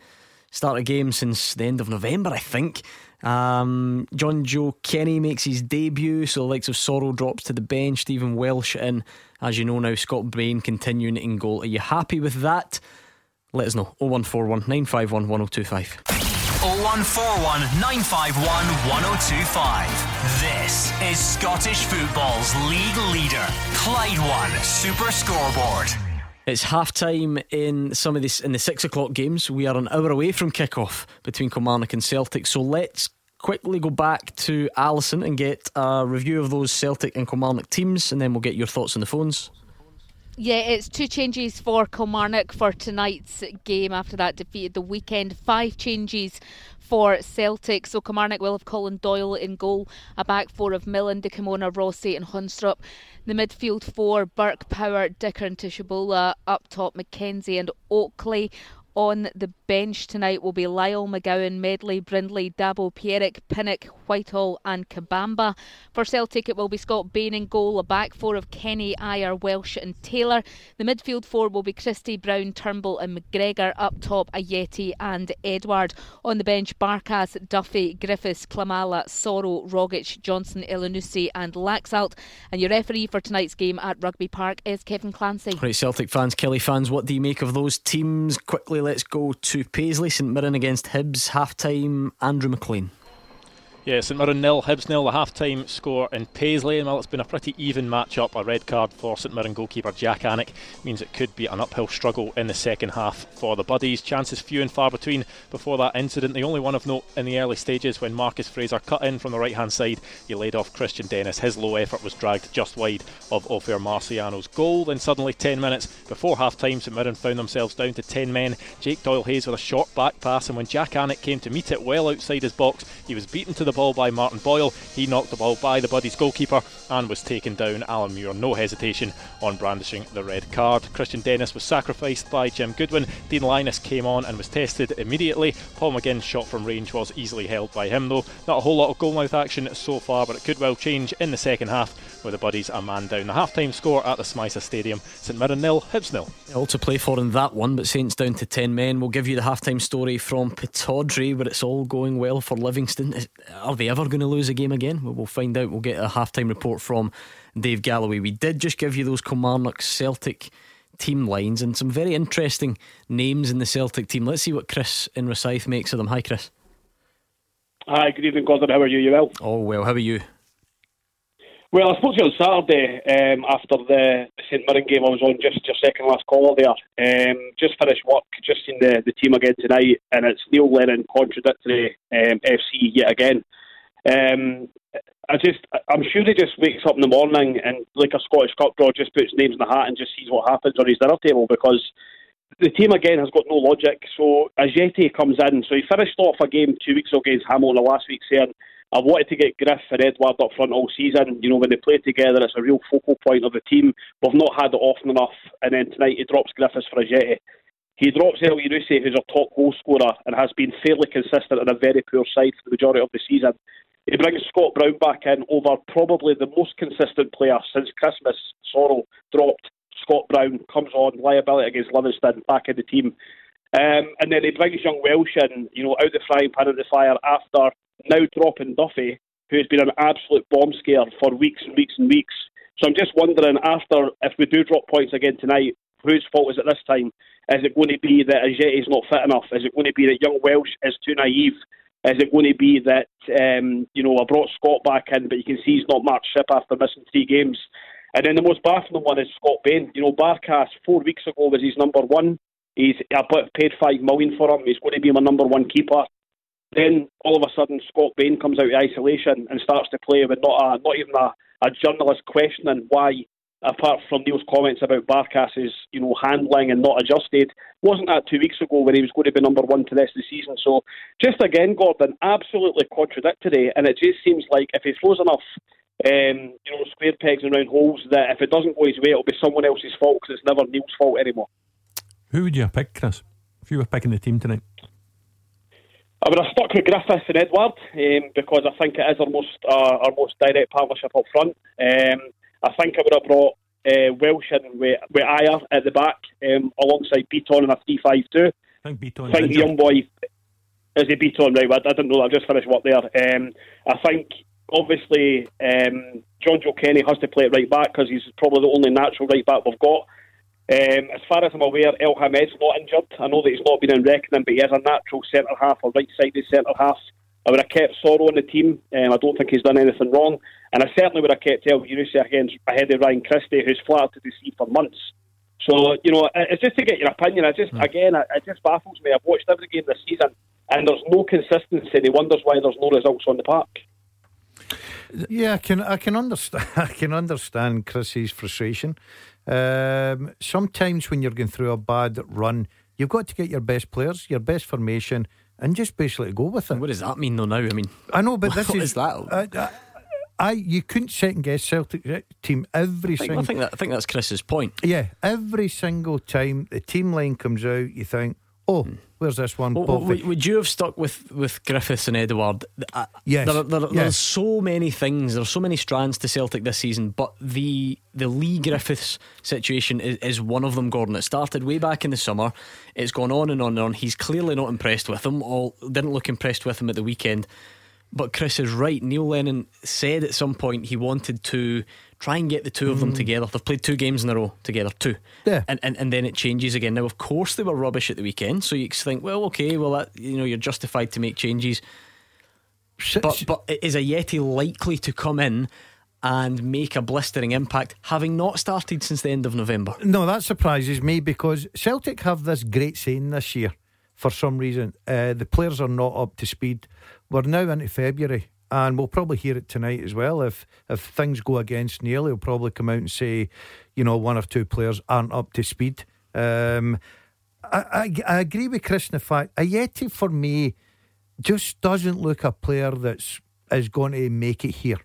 Speaker 1: start a game since the end of November, I think. Um, Jonjoe Kenny makes his debut, so the likes of Soro drops to the bench, Stephen Welsh in. As you know now, Scott Bain continuing in goal. Are you happy with that? Let us know. 0141 951 1025.
Speaker 7: 0141 951 1025. This is Scottish football's league leader, Clyde One Super Scoreboard.
Speaker 1: It's half time in some of this in the six o'clock games. We are an hour away from kick-off between Kilmarnock and Celtic. So let's quickly go back to Alison and get a review of those Celtic and Kilmarnock teams, and then we'll get your thoughts on the phones.
Speaker 4: Yeah, it's two changes for Kilmarnock for tonight's game after that defeat at the weekend. Five changes for Celtic. So Kilmarnock will have Colin Doyle in goal, a back four of Millen, Dikamona, Rossi, and Haunstrup. The midfield four, Burke, Power, Dicker, and Tshibola. Up top, McKenzie and Oakley. On the bench tonight will be Lyle, McGowan, Medley, Brindley, Dabo, Pierrick, Pinnock, Whitehall, and Kabamba. For Celtic, it will be Scott Bain in goal, a back four of Kenny, Ajer, Welsh, and Taylor. The midfield four will be Christie, Brown, Turnbull, and McGregor. Up top, Ajeti and Edouard. On the bench, Barkas, Duffy, Griffiths, Klimala, Soro, Rogic, Johnson, Elyounoussi, and Laxalt. And your referee for tonight's game at Rugby Park is Kevin Clancy.
Speaker 1: Right, Celtic fans, Killie fans, what do you make of those teams? Quickly, let's go to Paisley, St Mirren against Hibs, half time, Andrew McLean.
Speaker 12: Yeah, St Mirren nil, Hibs nil, the half time score in Paisley. And while it's been a pretty even match up, a red card for St Mirren goalkeeper Jack Alnwick means it could be an uphill struggle in the second half for the Buddies. Chances few and far between before that incident. The only one of note in the early stages when Marcus Fraser cut in from the right hand side, he laid off Kristian Dennis. His low effort was dragged just wide of Ofer Marciano's goal. Then suddenly, 10 minutes before half time, St Mirren found themselves down to 10 men. Jake Doyle Hayes with a short back pass, and when Jack Alnwick came to meet it well outside his box, he was beaten to the ball by Martin Boyle. He knocked the ball by the Buddies goalkeeper and was taken down. Alan Muir, no hesitation on brandishing the red card. Kristian Dennis was sacrificed by Jim Goodwin. Dean Lyness came on and was tested immediately. Paul McGinn's shot from range was easily held by him, though. Not a whole lot of goalmouth action so far, but it could well change in the second half with the Buddies a man down. The half time score at the SMiSA Stadium St Mirren nil, Hibs nil.
Speaker 1: All to play for in that one, but Saints down to 10 men. We'll give you the half time story from Pittodrie, where it's all going well for Livingston. Are they ever going to lose a game again? We'll find out. We'll get a halftime report from Dave Galloway. We did just give you those Kilmarnock Celtic team lines and some very interesting names in the Celtic team. Let's see what Chris in Rosyth makes of them. Hi, Chris.
Speaker 13: Hi, good evening, Gordon. How are you? You well?
Speaker 1: Oh, well. How are you?
Speaker 13: Well, I spoke to you on Saturday um, after the St Mirren game. I was on just your second last caller there. Um, just finished work, just seen the, the team again tonight, and it's Neil Lennon contradictory um, FC yet again. Um, I just, I'm sure he just wakes up in the morning and, like a Scottish Cup draw, just puts names in the hat and just sees what happens on his dinner table because the team again has got no logic. So Ajeti comes in. So he finished off a game two weeks ago against Hamilton last week saying, I wanted to get Griff and Edouard up front all season. You know, when they play together, it's a real focal point of the team. We've not had it often enough. And then tonight he drops Griffiths for Ajeti. He drops Elyounoussi, who's our top goal scorer and has been fairly consistent in a very poor side for the majority of the season. He brings Scott Brown back in over probably the most consistent player since Christmas. Sorrell dropped. Scott Brown comes on, liability against Livingston, back in the team. Um, and then he brings young Welsh in, you know, out the frying pan into the fire after now dropping Duffy, who's been an absolute bomb scare for weeks and weeks and weeks. So I'm just wondering, after, if we do drop points again tonight, whose fault is it this time? Is it going to be that is not fit enough? Is it going to be that young Welsh is too naive? Is it going to be that, um, you know, I brought Scott back in, but you can see he's not marked ship after missing three games? And then the most baffling one is Scott Bain. You know, Barkas four weeks ago was his number one. He's I paid five million for him. He's going to be my number one keeper. Then all of a sudden, Scott Bain comes out of isolation and starts to play with not a, not even a, a journalist questioning why, apart from Neil's comments about Barkas's you know handling and not adjusted. Wasn't that two weeks ago when he was going to be number one to the rest of the season? So just again, Gordon, absolutely contradictory, and it just seems like if he throws enough um, you know, square pegs and round holes that if it doesn't go his way, it'll be someone else's fault because it's never Neil's fault anymore.
Speaker 2: Who would you pick, Chris, if you were picking the team tonight?
Speaker 13: I would have stuck with Griffiths and Edouard um, because I think it is our most uh, our most direct partnership up front. Um, I think I would have brought uh, Welsh in with, with Ajer at the back um, alongside Bitton in a 3 5 2. I
Speaker 2: think Beaton.
Speaker 13: I think the young boy is he Bitton, right? I, I didn't know. I've just finished work there. Um, I think obviously um, Jonjoe Kenny has to play it right back because he's probably the only natural right back we've got. Um, as far as I'm aware, El Hamed's not injured. I know that he's not been in reckoning, but he is a natural centre half or right sided centre half. I would have kept Soro in the team. Um, I don't think he's done anything wrong. And I certainly would have kept El Elyounoussi ahead of Ryan Christie, who's flattered to see for months. So, you know, it's just to get your opinion. I just, mm. again, it just baffles me. I've watched every game this season, and there's no consistency. And he wonders why there's no results on the park.
Speaker 3: Yeah, I can I can understand I can understand Chrissy's frustration. Um, sometimes when you're going through a bad run, you've got to get your best players, your best formation, and just basically go with it.
Speaker 1: What does that mean though? Now, I mean,
Speaker 3: I know, but this
Speaker 1: is,
Speaker 3: is,
Speaker 1: that.
Speaker 3: Uh, uh, I you couldn't second guess Celtic team every
Speaker 1: I think,
Speaker 3: single.
Speaker 1: I think that I think that's Chris's point.
Speaker 3: Yeah, every single time the team line comes out, you think, oh. Where's this one?
Speaker 1: Well, would, would, you have stuck with, with Griffiths and Edouard?
Speaker 3: Uh, yes.
Speaker 1: There, there, yes. There's so many things. There's so many strands to Celtic this season, but the the Leigh Griffiths situation is, is one of them. Gordon. It started way back in the summer. It's gone on and on and on. He's clearly not impressed with him. All didn't look impressed with him at the weekend. But Chris is right. Neil Lennon said at some point he wanted to try and get the two of them mm. together. They've played two games in a row together, two.
Speaker 3: Yeah.
Speaker 1: And, and and then it changes again. Now, of course, they were rubbish at the weekend, so you think, well, okay, well, that, you know, you're justified to make changes. But but is Ajeti likely to come in and make a blistering impact, having not started since the end of November?
Speaker 3: No, that surprises me because Celtic have this great saying this year. For some reason, uh, the players are not up to speed. We're now into February and we'll probably hear it tonight as well. If if things go against Neil, he'll probably come out and say, you know, one or two players aren't up to speed. Um, I, I, I agree with Chris in the fact Ajeti for me just doesn't look a player that's is going to make it here.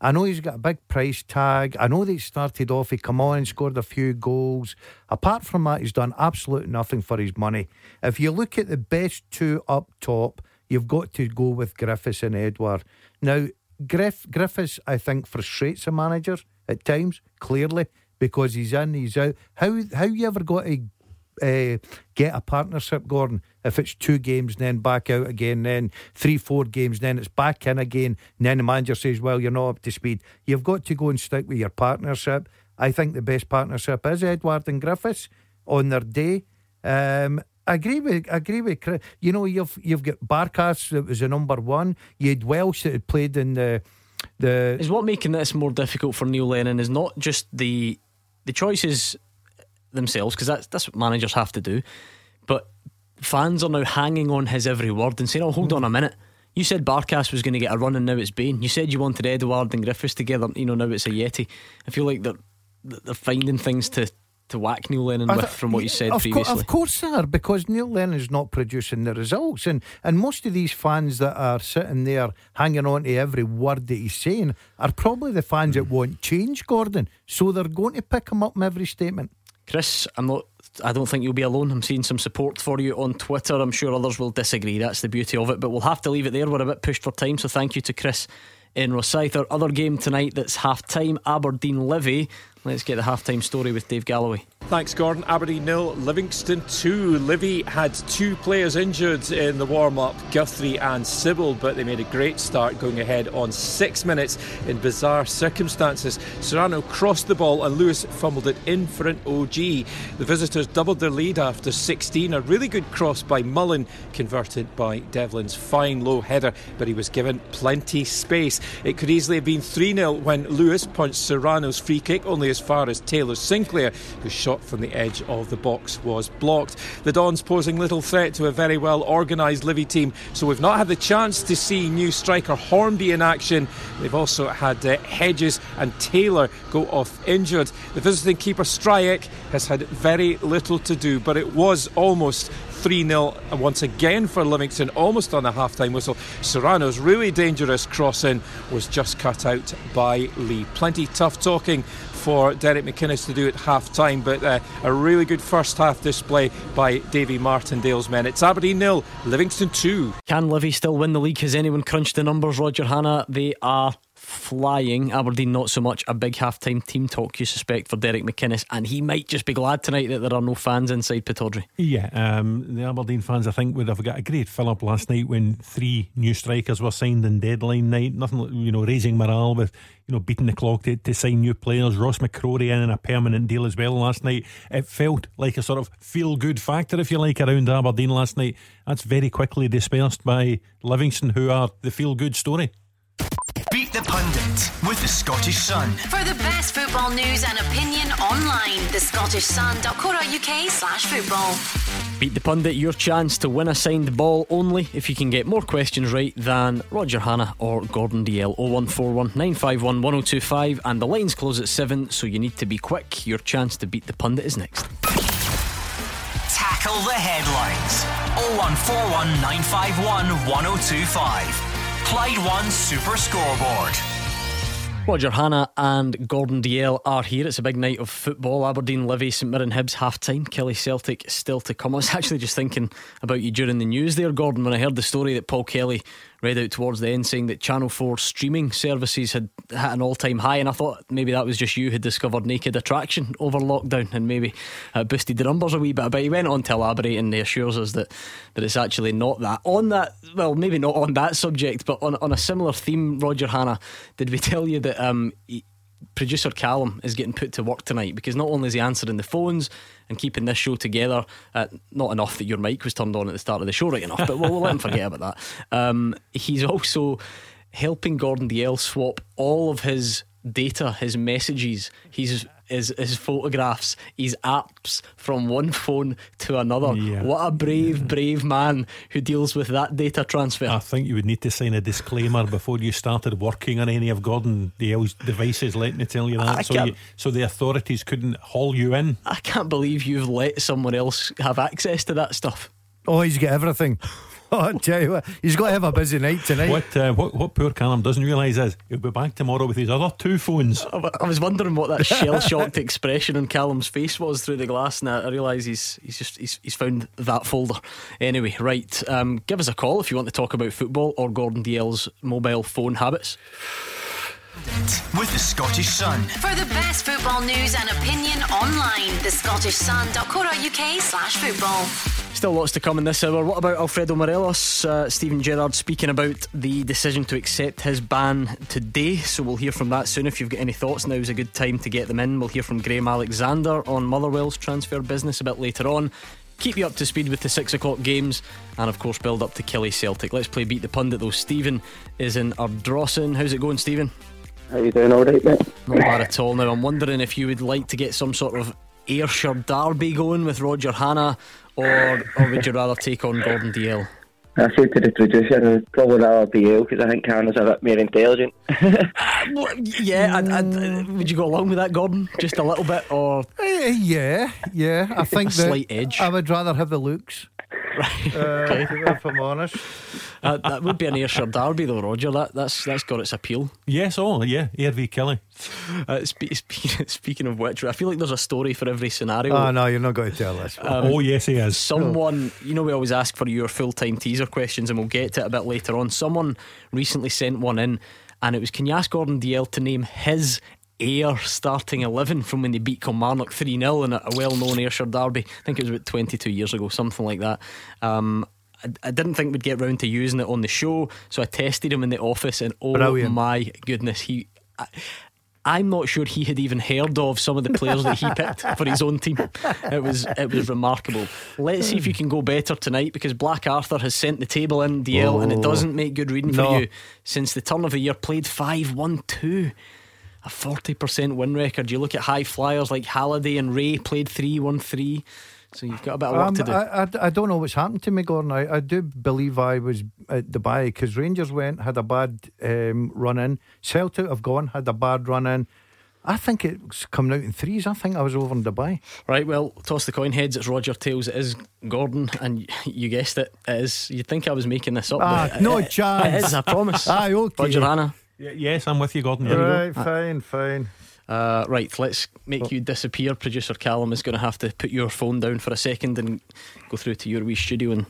Speaker 3: I know he's got a big price tag. I know they started off, he come on and scored a few goals. Apart from that, he's done absolutely nothing for his money. If you look at the best two up top, you've got to go with Griffiths and Edouard. Now, Griff, Griffiths, I think, frustrates a manager at times, clearly, because he's in, he's out. How how you ever got to uh, get a partnership, Gordon, if it's two games, then back out again, then three, four games, then it's back in again, and then the manager says, Well, you're not up to speed. You've got to go and stick with your partnership. I think the best partnership is Edouard and Griffiths on their day. Um, I agree with agree with Chris. You know, you've you've got Barkas that was the number one. You had Welsh that had played in the the.
Speaker 1: Is what making this more difficult for Neil Lennon is not just the the choices themselves because that's that's what managers have to do, but fans are now hanging on his every word and saying, "Oh, hold mm. on a minute." You said Barkas was going to get a run and now it's Bain. You said you wanted Edouard and Griffiths together. You know now it's Ajeti. I feel like they're they're finding things to to whack Neil Lennon with from what you said
Speaker 3: of
Speaker 1: previously.
Speaker 3: Co- of course they are, because Neil Lennon's not producing the results. And, and most of these fans that are sitting there hanging on to every word that he's saying are probably the fans that hmm. want change, Gordon. So they're going to pick him up in every statement.
Speaker 1: Chris, I'm not. I don't think you'll be alone. I'm seeing some support for you on Twitter. I'm sure others will disagree. That's the beauty of it. But we'll have to leave it there. We're a bit pushed for time, so thank you to Chris in Rosyth. Our other game tonight that's half time Aberdeen Livy. Let's get the half time story with Dave Galloway.
Speaker 14: Thanks, Gordon. Aberdeen nil, Livingston two. Livy had two players injured in the warm up, Guthrie and Sibbald, but they made a great start going ahead on six minutes in bizarre circumstances. Serrano crossed the ball and Lewis fumbled it in for an OG. The visitors doubled their lead after 16. A really good cross by Mullin, converted by Devlin's fine low header, but he was given plenty space. It could easily have been 3 0 when Lewis punched Serrano's free kick only as far as Taylor Sinclair, whose shot from the edge of the box was blocked. The Dons posing little threat to a very well organised Livy team, so we've not had the chance to see new striker Hornby in action. They've also had uh, Hedges and Taylor go off injured. The visiting keeper Stryjek has had very little to do, but it was almost 3 0 once again for Livingston, almost on a half time whistle. Serrano's really dangerous crossing was just cut out by Lee. Plenty tough talking for Derek McInnes to do at half time, but uh, a really good first half display by Davy Martindale's men. It's Aberdeen nil, Livingston 2.
Speaker 1: Can Livy still win the league? Has anyone crunched the numbers, Roger Hannah? They are flying. Aberdeen, not so much. A big half time team talk, you suspect, for Derek McInnes, and he might just be glad tonight that there are no fans inside Pittodrie.
Speaker 2: Yeah, um, the Aberdeen fans, I think, would have got a great fill up last night when three new strikers were signed in deadline night. Nothing, you know, raising morale with, you know, beating the clock to, to sign new players. Ross McCrorie in, in a permanent deal as well last night. It felt like a sort of feel good factor, if you like, around Aberdeen last night. That's very quickly dispersed by Livingston, who are the feel good story.
Speaker 7: Beat the Pundit with the Scottish Sun.
Speaker 15: For the best football news and opinion online, thescottishsun.co.uk slash football.
Speaker 1: Beat the Pundit, your chance to win a signed ball only if you can get more questions right than Roger Hannah or Gordon Dalziel 0141 951 1025. And the lines close at 7, so you need to be quick. Your chance to beat the Pundit is next.
Speaker 7: Tackle the headlines. 0141 951 1025. Clyde One Super Scoreboard.
Speaker 1: Roger Hannah and Gordon Dalziel are here. It's a big night of football. Aberdeen, Livy, St Mirren, Hibs half time. Killie Celtic still to come. I was actually just thinking about you during the news there, Gordon, when I heard the story that Paul Kelly read out towards the end saying that Channel 4 streaming services had hit an all time high. And I thought maybe that was just you had discovered Naked Attraction over lockdown and maybe uh, boosted the numbers a wee bit. But he went on to elaborate and he assures us that, that it's actually not that. On that, well, maybe not on that subject, but on, on a similar theme, Roger Hannah, did we tell you that um, producer Callum is getting put to work tonight because not only is he answering the phones and keeping this show together, uh, not enough that your mic was turned on at the start of the show, right enough, but we'll, we'll let him forget about that. Um, he's also helping Gordon Dalziel swap all of his data, his messages, his his, his photographs, his apps from one phone to another.
Speaker 2: Yeah.
Speaker 1: What a brave, brave man who deals with that data transfer.
Speaker 2: I think you would need to sign a disclaimer before you started working on any of Gordon Dalziel's devices, let me tell you that.
Speaker 1: I
Speaker 2: So, you, so the authorities couldn't haul you in.
Speaker 1: I can't believe you've let someone else have access to that stuff.
Speaker 3: Oh, he's got everything. Oh, I tell you what, he's got to have a busy night tonight.
Speaker 2: What, uh, what what poor Callum doesn't realise is he'll be back tomorrow with his other two phones.
Speaker 1: I was wondering what that shell shocked expression on Callum's face was through the glass, and I realise he's he's just he's, he's found that folder. Anyway, right, um, give us a call if you want to talk about football or Gordon Dalziel's mobile phone habits.
Speaker 7: With the Scottish Sun.
Speaker 15: For the best football news and opinion online, thescottishsun.co.uk slash football.
Speaker 1: Still lots to come in this hour. What about Alfredo Morelos? Uh, Steven Gerrard speaking about the decision to accept his ban today. So we'll hear from that soon. If you've got any thoughts, now's a good time to get them in. We'll hear from Graham Alexander on Motherwell's transfer business a bit later on. Keep you up to speed with the six o'clock games and, of course, build up to Killie Celtic. Let's play Beat the Pundit though. Stephen is in Ardrossan. How's it going, Stephen?
Speaker 6: How you doing? All right, mate.
Speaker 1: Not bad at all. Now, I'm wondering if you would like to get some sort of Ayrshire derby going with Roger Hannah, or or would you rather take on Gordon Dalziel?
Speaker 16: I said to the producer, I'd probably rather be ill because I think Karen is a bit more intelligent.
Speaker 1: Well, yeah, and, and, would you go along with that, Gordon? Just a little bit, or
Speaker 3: Eh, yeah, yeah. I think
Speaker 1: A
Speaker 3: that
Speaker 1: slight edge.
Speaker 3: I would rather have the looks.
Speaker 1: Right.
Speaker 3: Uh,
Speaker 1: okay.
Speaker 3: if I'm honest.
Speaker 1: Uh, that would be an Ayrshire derby, though, Roger. That that's that's got its appeal.
Speaker 2: Yes, oh yeah, Ayr v Killie.
Speaker 1: Uh, spe- spe- speaking of which, I feel like there's a story for every scenario.
Speaker 3: Oh no, you're not going to tell us.
Speaker 1: Um,
Speaker 2: oh yes, he is.
Speaker 1: Someone, you know, we always ask for your full time teaser questions, and we'll get to it a bit later on. Someone recently sent one in, and it was can you ask Gordon Dalziel to name his Ayr starting 11 from when they beat Kilmarnock 3 0 in a, well known Ayrshire derby? I think it was about 22 years ago, something like that. Um, I, I didn't think we'd get round to using it on the show, so I tested him in the office, and oh
Speaker 3: Brilliant.
Speaker 1: my goodness, he. I, I'm not sure he had even heard of some of the players that he picked for his own team. It was it was remarkable. Let's see if you can go better tonight because Black Arthur has sent the table in Dalziel and it
Speaker 3: Oh.
Speaker 1: doesn't make good reading
Speaker 3: No.
Speaker 1: for you. Since the turn of the year, played 5 1 2. A 40% win record. You look at high flyers like Halliday and Rae, played 3 1 3. So you've got a bit of work
Speaker 3: Um,
Speaker 1: to do.
Speaker 3: I, I, I don't know what's happened to me, Gordon. I, I do believe I was at Dubai because Rangers went, had a bad um, run in. Celtic have gone, had a bad run in. I think it's coming out in threes. I think I was over in Dubai.
Speaker 1: Right, well, toss the coin heads. It's Roger Tails. It is Gordon, and you guessed it. It is. You'd think I was making this up.
Speaker 3: Ah, no
Speaker 1: it-
Speaker 3: chance.
Speaker 1: It is, I promise.
Speaker 3: Aye, okay.
Speaker 1: Roger Hannah.
Speaker 2: Y- yes, I'm with you, Gordon. There
Speaker 3: Right,
Speaker 2: you go.
Speaker 3: fine, fine.
Speaker 1: Uh, right, let's make you disappear. Producer Callum is going to have to put your phone down for a second and go through to your wee studio and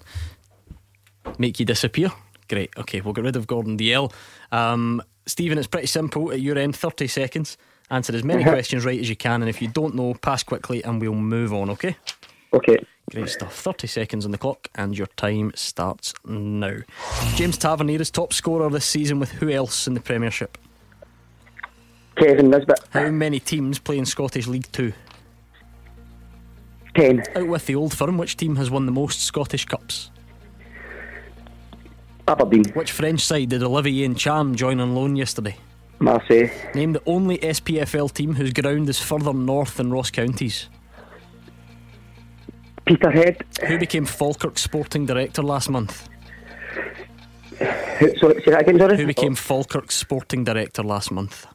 Speaker 1: make you disappear. Great. Okay, we'll get rid of Gordon Dalziel. Um, Stephen, it's pretty simple. At your end, 30 seconds. Answer as many
Speaker 16: Uh-huh.
Speaker 1: questions right as you can, and if you don't know, pass quickly and we'll move on, okay?
Speaker 16: Okay.
Speaker 1: Great stuff. 30 seconds on the clock, and your time starts now. James Tavernier is top scorer this season with who else in the Premiership?
Speaker 16: Kevin Nisbet.
Speaker 1: How many teams play in Scottish League Two?
Speaker 16: Ten.
Speaker 1: Out with the old firm, which team has won the most Scottish Cups?
Speaker 16: Aberdeen.
Speaker 1: Which French side did Olivier Ntcham join on loan yesterday?
Speaker 16: Marseille.
Speaker 1: Name the only SPFL team whose ground is further north than Ross Counties.
Speaker 16: Peterhead.
Speaker 1: Who became Falkirk sporting director last month?
Speaker 16: Who, sorry, say that again, sorry?
Speaker 1: Who became Falkirk sporting director last month?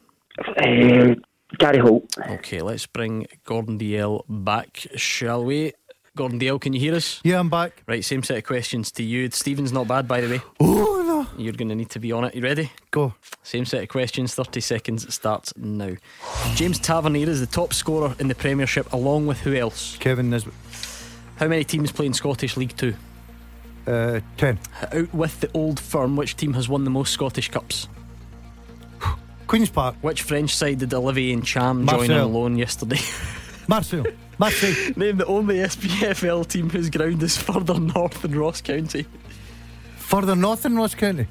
Speaker 16: Um, Gary Holt.
Speaker 1: Okay, let's bring Gordon Dalziel back, shall we? Gordon Dalziel, can you hear us?
Speaker 3: Yeah, I'm back.
Speaker 1: Right, same set of questions to you. Stephen's not bad, by the way.
Speaker 3: Oh, no.
Speaker 1: You're going to need to be on it. You ready?
Speaker 3: Go.
Speaker 1: Same set of questions, 30 seconds starts now. James Tavernier is the top scorer in the Premiership, along with who else?
Speaker 3: Kevin Nisbet.
Speaker 1: How many teams play in Scottish League Two?
Speaker 3: Uh, ten.
Speaker 1: Out with the old firm, which team has won the most Scottish Cups?
Speaker 3: Queen's Park.
Speaker 1: Which French side did Olivier Ntcham join on loan yesterday?
Speaker 3: Marseille. Marseille.
Speaker 1: Name the only SPFL team whose ground is further north than Ross County.
Speaker 3: Further north than Ross County.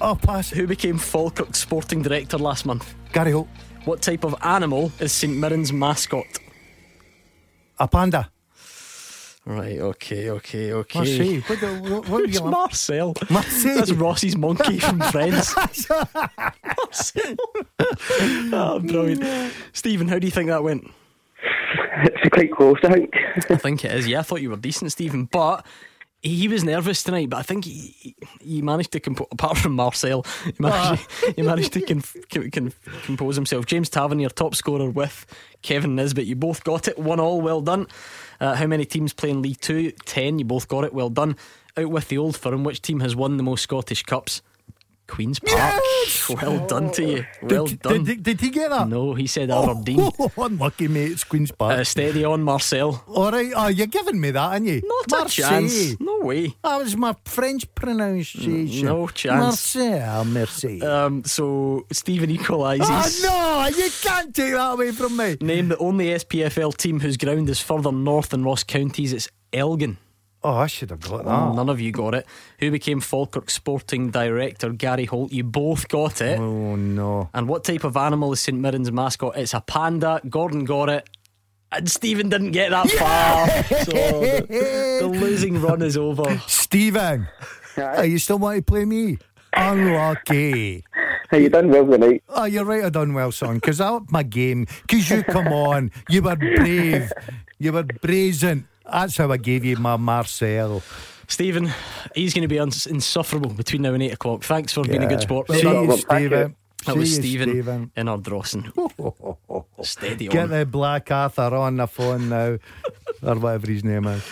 Speaker 3: Oh, pass.
Speaker 1: Who became Falkirk sporting director last month?
Speaker 3: Gary Holt.
Speaker 1: What type of animal is St Mirren's mascot?
Speaker 3: A panda.
Speaker 1: Right, okay, okay, okay.
Speaker 3: Marseille. What, the, what, what are
Speaker 1: It's Marcel.
Speaker 3: Marseille.
Speaker 1: That's Ross's monkey from Friends. Marcel. oh, brilliant. Stephen, how do you think that went?
Speaker 16: It's quite close, I think.
Speaker 1: I think it is. Yeah, I thought you were decent, Stephen, but he was nervous tonight. But I think he, he- ah. he managed to compose. Apart from Marcel, he managed, he managed to con- con- con- compose himself. James Tavernier, top scorer with Kevin Nisbet. You both got it. One all. Well done. Uh, how many teams play in League Two? Ten. You both got it. Well done. Out with the old firm. Which team has won the most Scottish Cups? Queen's Park. Well done to you. Well
Speaker 3: did,
Speaker 1: done.
Speaker 3: Did, did he get that?
Speaker 1: no, he said Aberdeen.
Speaker 3: Oh, unlucky, mate. It's Queen's Park.
Speaker 1: Uh, steady on, Marcel.
Speaker 3: All right. Oh, you're giving me that, aren't you?
Speaker 1: Not
Speaker 3: Marseille.
Speaker 1: a chance. No way.
Speaker 3: That was my French pronunciation.
Speaker 1: No chance.
Speaker 3: Marseille. Merci.
Speaker 1: Um, so Stephen equalises.
Speaker 3: oh, no. You can't take that away from me.
Speaker 1: Name the only SPFL team whose ground is further north than Ross Counties. It's Elgin.
Speaker 3: Oh, I should have got oh, that.
Speaker 1: None of you got it. Who became Falkirk sporting director? Gary Holt. You both got it.
Speaker 3: Oh, no.
Speaker 1: And what type of animal is St Mirren's mascot? It's a panda. Gordon got it. And Stephen didn't get that far. So the, the losing run is over.
Speaker 3: Stephen, are you still want to play me? Unlucky.
Speaker 16: Hey, you done well tonight.
Speaker 3: Oh, you're right. I done well, son. Because I upped my game. Because you come on. You were brave. You were brazen. That's how I gave you my Marcel.
Speaker 1: Stephen, he's going to be uns- insufferable between now and eight o'clock. Thanks for being a good sport.
Speaker 3: See
Speaker 1: That-
Speaker 3: you, Stephen.
Speaker 1: That
Speaker 3: See
Speaker 1: was
Speaker 3: you,
Speaker 1: Stephen,
Speaker 3: Stephen.
Speaker 1: in Ardrossan. Steady
Speaker 3: Get
Speaker 1: on.
Speaker 3: the Black Arthur on the phone now, or whatever his name is.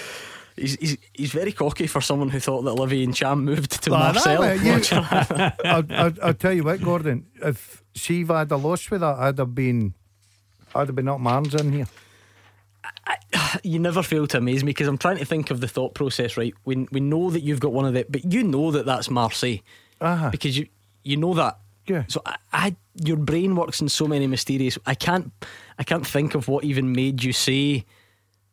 Speaker 1: He's, he's, he's very cocky for someone who thought that Livy and Cham moved to
Speaker 3: Well,
Speaker 1: Marcel.
Speaker 3: that, you- I'll, I'll, I'll tell you what, Gordon. If Shiva had a loss with that, I'd have been, I'd have been up Marnes in here.
Speaker 1: you never fail to amaze me because I'm trying to think of the thought process. Right, we we know that you've got one of the, but you know that that's Marseille
Speaker 3: Uh-huh.
Speaker 1: because you you know that.
Speaker 3: Yeah.
Speaker 1: So I, I, your brain works in so many mysterious. I can't, I can't think of what even made you say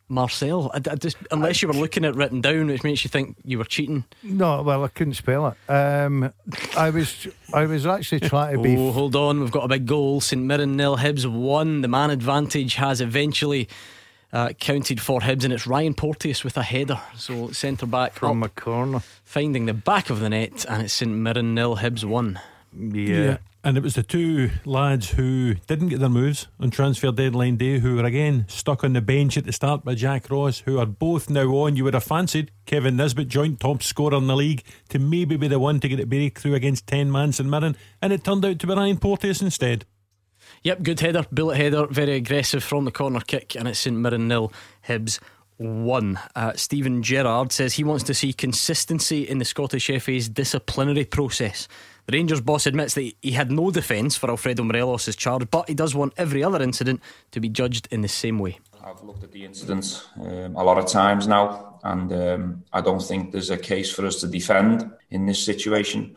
Speaker 1: Marcel. I, I just unless you were looking at written down, which makes you think you were cheating.
Speaker 3: No, well, I couldn't spell it. Um, I was, I was actually trying to be.
Speaker 1: Oh, hold on. We've got a big goal. St Mirren nil. Hibs one. The man advantage has eventually uh, counted for Hibs, and it's Ryan Porteous with a header. So centre back
Speaker 3: From
Speaker 1: up,
Speaker 3: a corner.
Speaker 1: finding the back of the net, and it's St Mirren nil. Hibs one.
Speaker 3: Yeah.
Speaker 2: And it was the two lads who didn't get their moves on transfer deadline day who were again stuck on the bench at the start by Jack Ross, who are both now on. You would have fancied Kevin Nisbet, joint top scorer in the league, to maybe be the one to get it breakthrough against 10 man St Mirren, and it turned out to be Ryan Porteous instead.
Speaker 1: Yep, good header, bullet header, very aggressive from the corner kick, and it's St Mirren nil. Hibs one. Uh, Steven Gerrard says he wants to see consistency in the Scottish FA's disciplinary process. The Rangers boss admits that he had no defence for Alfredo Morelos' charge, but he does want every other incident to be judged in the same way.
Speaker 8: I've looked at the incidents um, a lot of times now, and um, I don't think there's a case for us to defend in this situation.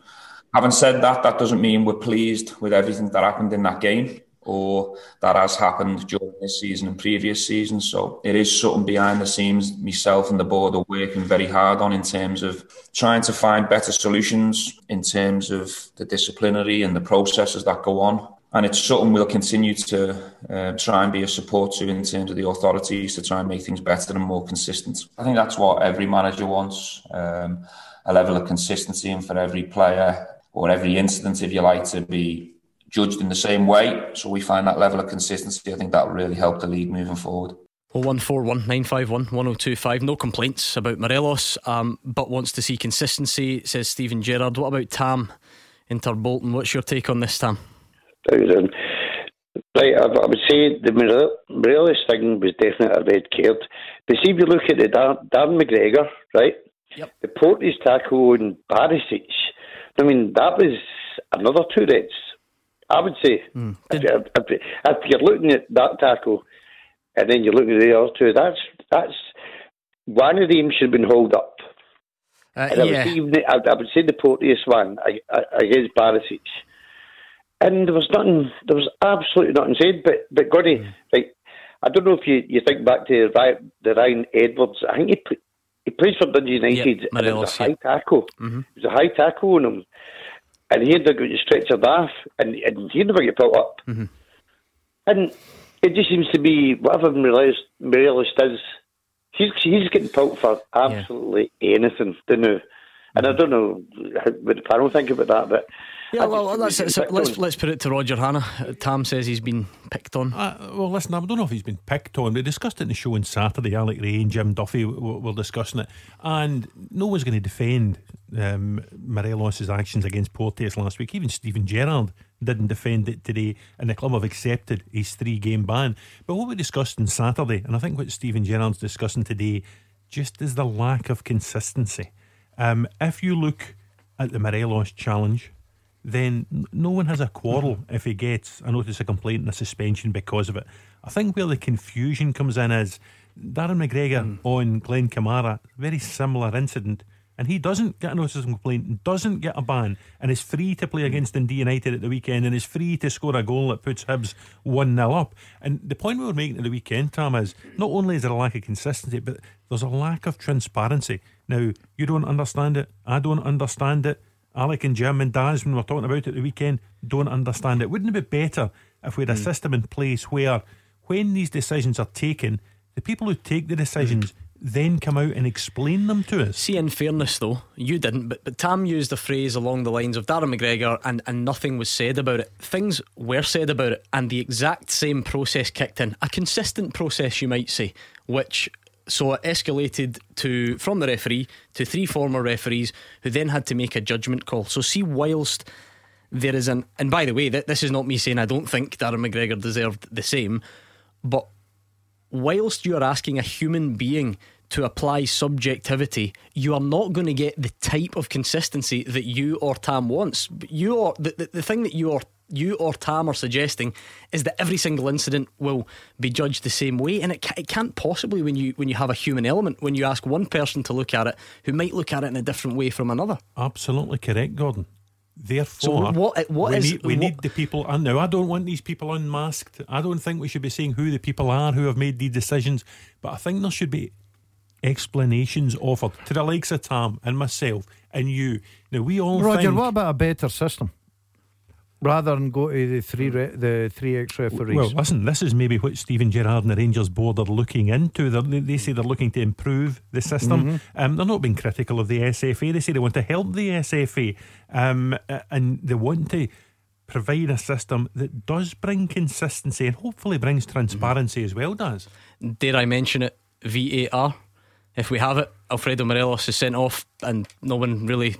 Speaker 8: Having said that, that doesn't mean we're pleased with everything that happened in that game or that has happened during this season and previous seasons. So it is something behind the scenes, myself and the board are working very hard on in terms of trying to find better solutions in terms of the disciplinary and the processes that go on. And it's something we'll continue to uh, try and be a support to in terms of the authorities to try and make things better and more consistent. I think that's what every manager wants um, a level of consistency, and for every player or every incident, if you like, to be judged in the same way. So we find that level of consistency. I think that will really help the league moving forward.
Speaker 1: 0141 951 1025. No complaints about Morelos, um, but wants to see consistency, says Stephen Gerrard. What about Tam in Tarbolton? What's your take on this, Tam?
Speaker 17: thousand. Right, I, I would say the Morel- Morelos thing was definitely a red card. But see, if you look at the Dar- Darren McGregor, right?
Speaker 1: Yep.
Speaker 17: The Porteous tackle on Barisic, I mean, that was another two reds. I would say.
Speaker 1: Hmm.
Speaker 17: If, if, if, if you're looking at that tackle and then you're looking at the other two, that's that's one of them should have been hauled up.
Speaker 1: Uh,
Speaker 17: and I would,
Speaker 1: yeah.
Speaker 17: even the, I, I would say the Porteous one against Barisic. And there was nothing, there was absolutely nothing said. But but Gordy,
Speaker 1: Mm.
Speaker 17: like, I don't know if you, you think back to the Ryan Edwards. I think he he plays for Dundee United. and it was a high
Speaker 1: yeah.
Speaker 17: tackle.
Speaker 1: Mhm.
Speaker 17: It was a high tackle on him, and he had to go stretchered off, and, and he never get pulled up.
Speaker 1: Mhm.
Speaker 17: And it just seems to be whatever Morelos does, he's he's getting pulled for absolutely anything, don't you? And I don't know what the panel think about that, but
Speaker 1: Yeah,
Speaker 17: I
Speaker 1: well,
Speaker 17: just
Speaker 1: let's, let's, let's,
Speaker 17: picked on.
Speaker 1: let's put it to Roger Hannah. Uh, Tam says he's been picked on.
Speaker 2: Uh, well, listen, I don't know if he's been picked on. We discussed it in the show on Saturday. Alec Rae and Jim Duffy w- w- were discussing it, and no one's going to defend um, Morelos' actions against Porteous last week. Even Steven Gerrard didn't defend it today, and the club have accepted his three-game ban. But what we discussed on Saturday, and I think what Steven Gerrard's discussing today, just is the lack of consistency. Um, if you look at the Morelos challenge, then no one has a quarrel mm-hmm. if he gets a notice of complaint and a suspension because of it. I think where the confusion comes in is Darren McGregor mm. on Glenn Kamara, very similar incident, and he doesn't get a notice of complaint, doesn't get a ban, and is free to play mm. against Dundee United at the weekend, and is free to score a goal that puts Hibs 1 0 up. And the point we were making at the weekend, Tom, is not only is there a lack of consistency, but there's a lack of transparency. Now, you don't understand it, I don't understand it. Alec and Jim and Daz, when we were talking about it at the weekend, don't understand it. Wouldn't it be better if we had a hmm. system in place where, when these decisions are taken, the people who take the decisions hmm. then come out and explain them to us?
Speaker 1: See, in fairness, though, you didn't, but, but Tam used a phrase along the lines of Darren McGregor and, and nothing was said about it. Things were said about it, and the exact same process kicked in. A consistent process, you might say, which So it escalated to from the referee to three former referees who then had to make a judgment call. So see, whilst there is an and by the way, th- this is not me saying I don't think Darren McGregor deserved the same, but whilst you are asking a human being to apply subjectivity, you are not going to get the type of consistency that you or Tam wants. You or the, the, the thing that you or you or Tam are suggesting is that every single incident will be judged the same way, and it, ca- it can't possibly when you when you have a human element. When you ask one person to look at it, who might look at it in a different way from another.
Speaker 2: Absolutely correct, Gordon. Therefore,
Speaker 1: So what- what
Speaker 2: we,
Speaker 1: is-
Speaker 2: need, we
Speaker 1: what-
Speaker 2: need the people. And now, I don't want these people unmasked. I don't think we should be saying who the people are who have made these decisions. But I think there should be explanations offered to the likes of Tam and myself and you. Now, we all
Speaker 3: Roger,
Speaker 2: think.
Speaker 3: what about a better system? Rather than go to the three re- the three ex referees.
Speaker 2: Well, listen, this is maybe what Steven Gerrard and the Rangers board are looking into. They're, they they say they're looking to improve the system.
Speaker 3: Mhm.
Speaker 2: Um, they're not being critical of the SFA. They say they want to help the SFA um, and they want to provide a system that does bring consistency and hopefully brings transparency as well, does.
Speaker 1: Dare I mention it? VAR. If we have it, Alfredo Morelos is sent off, and no one really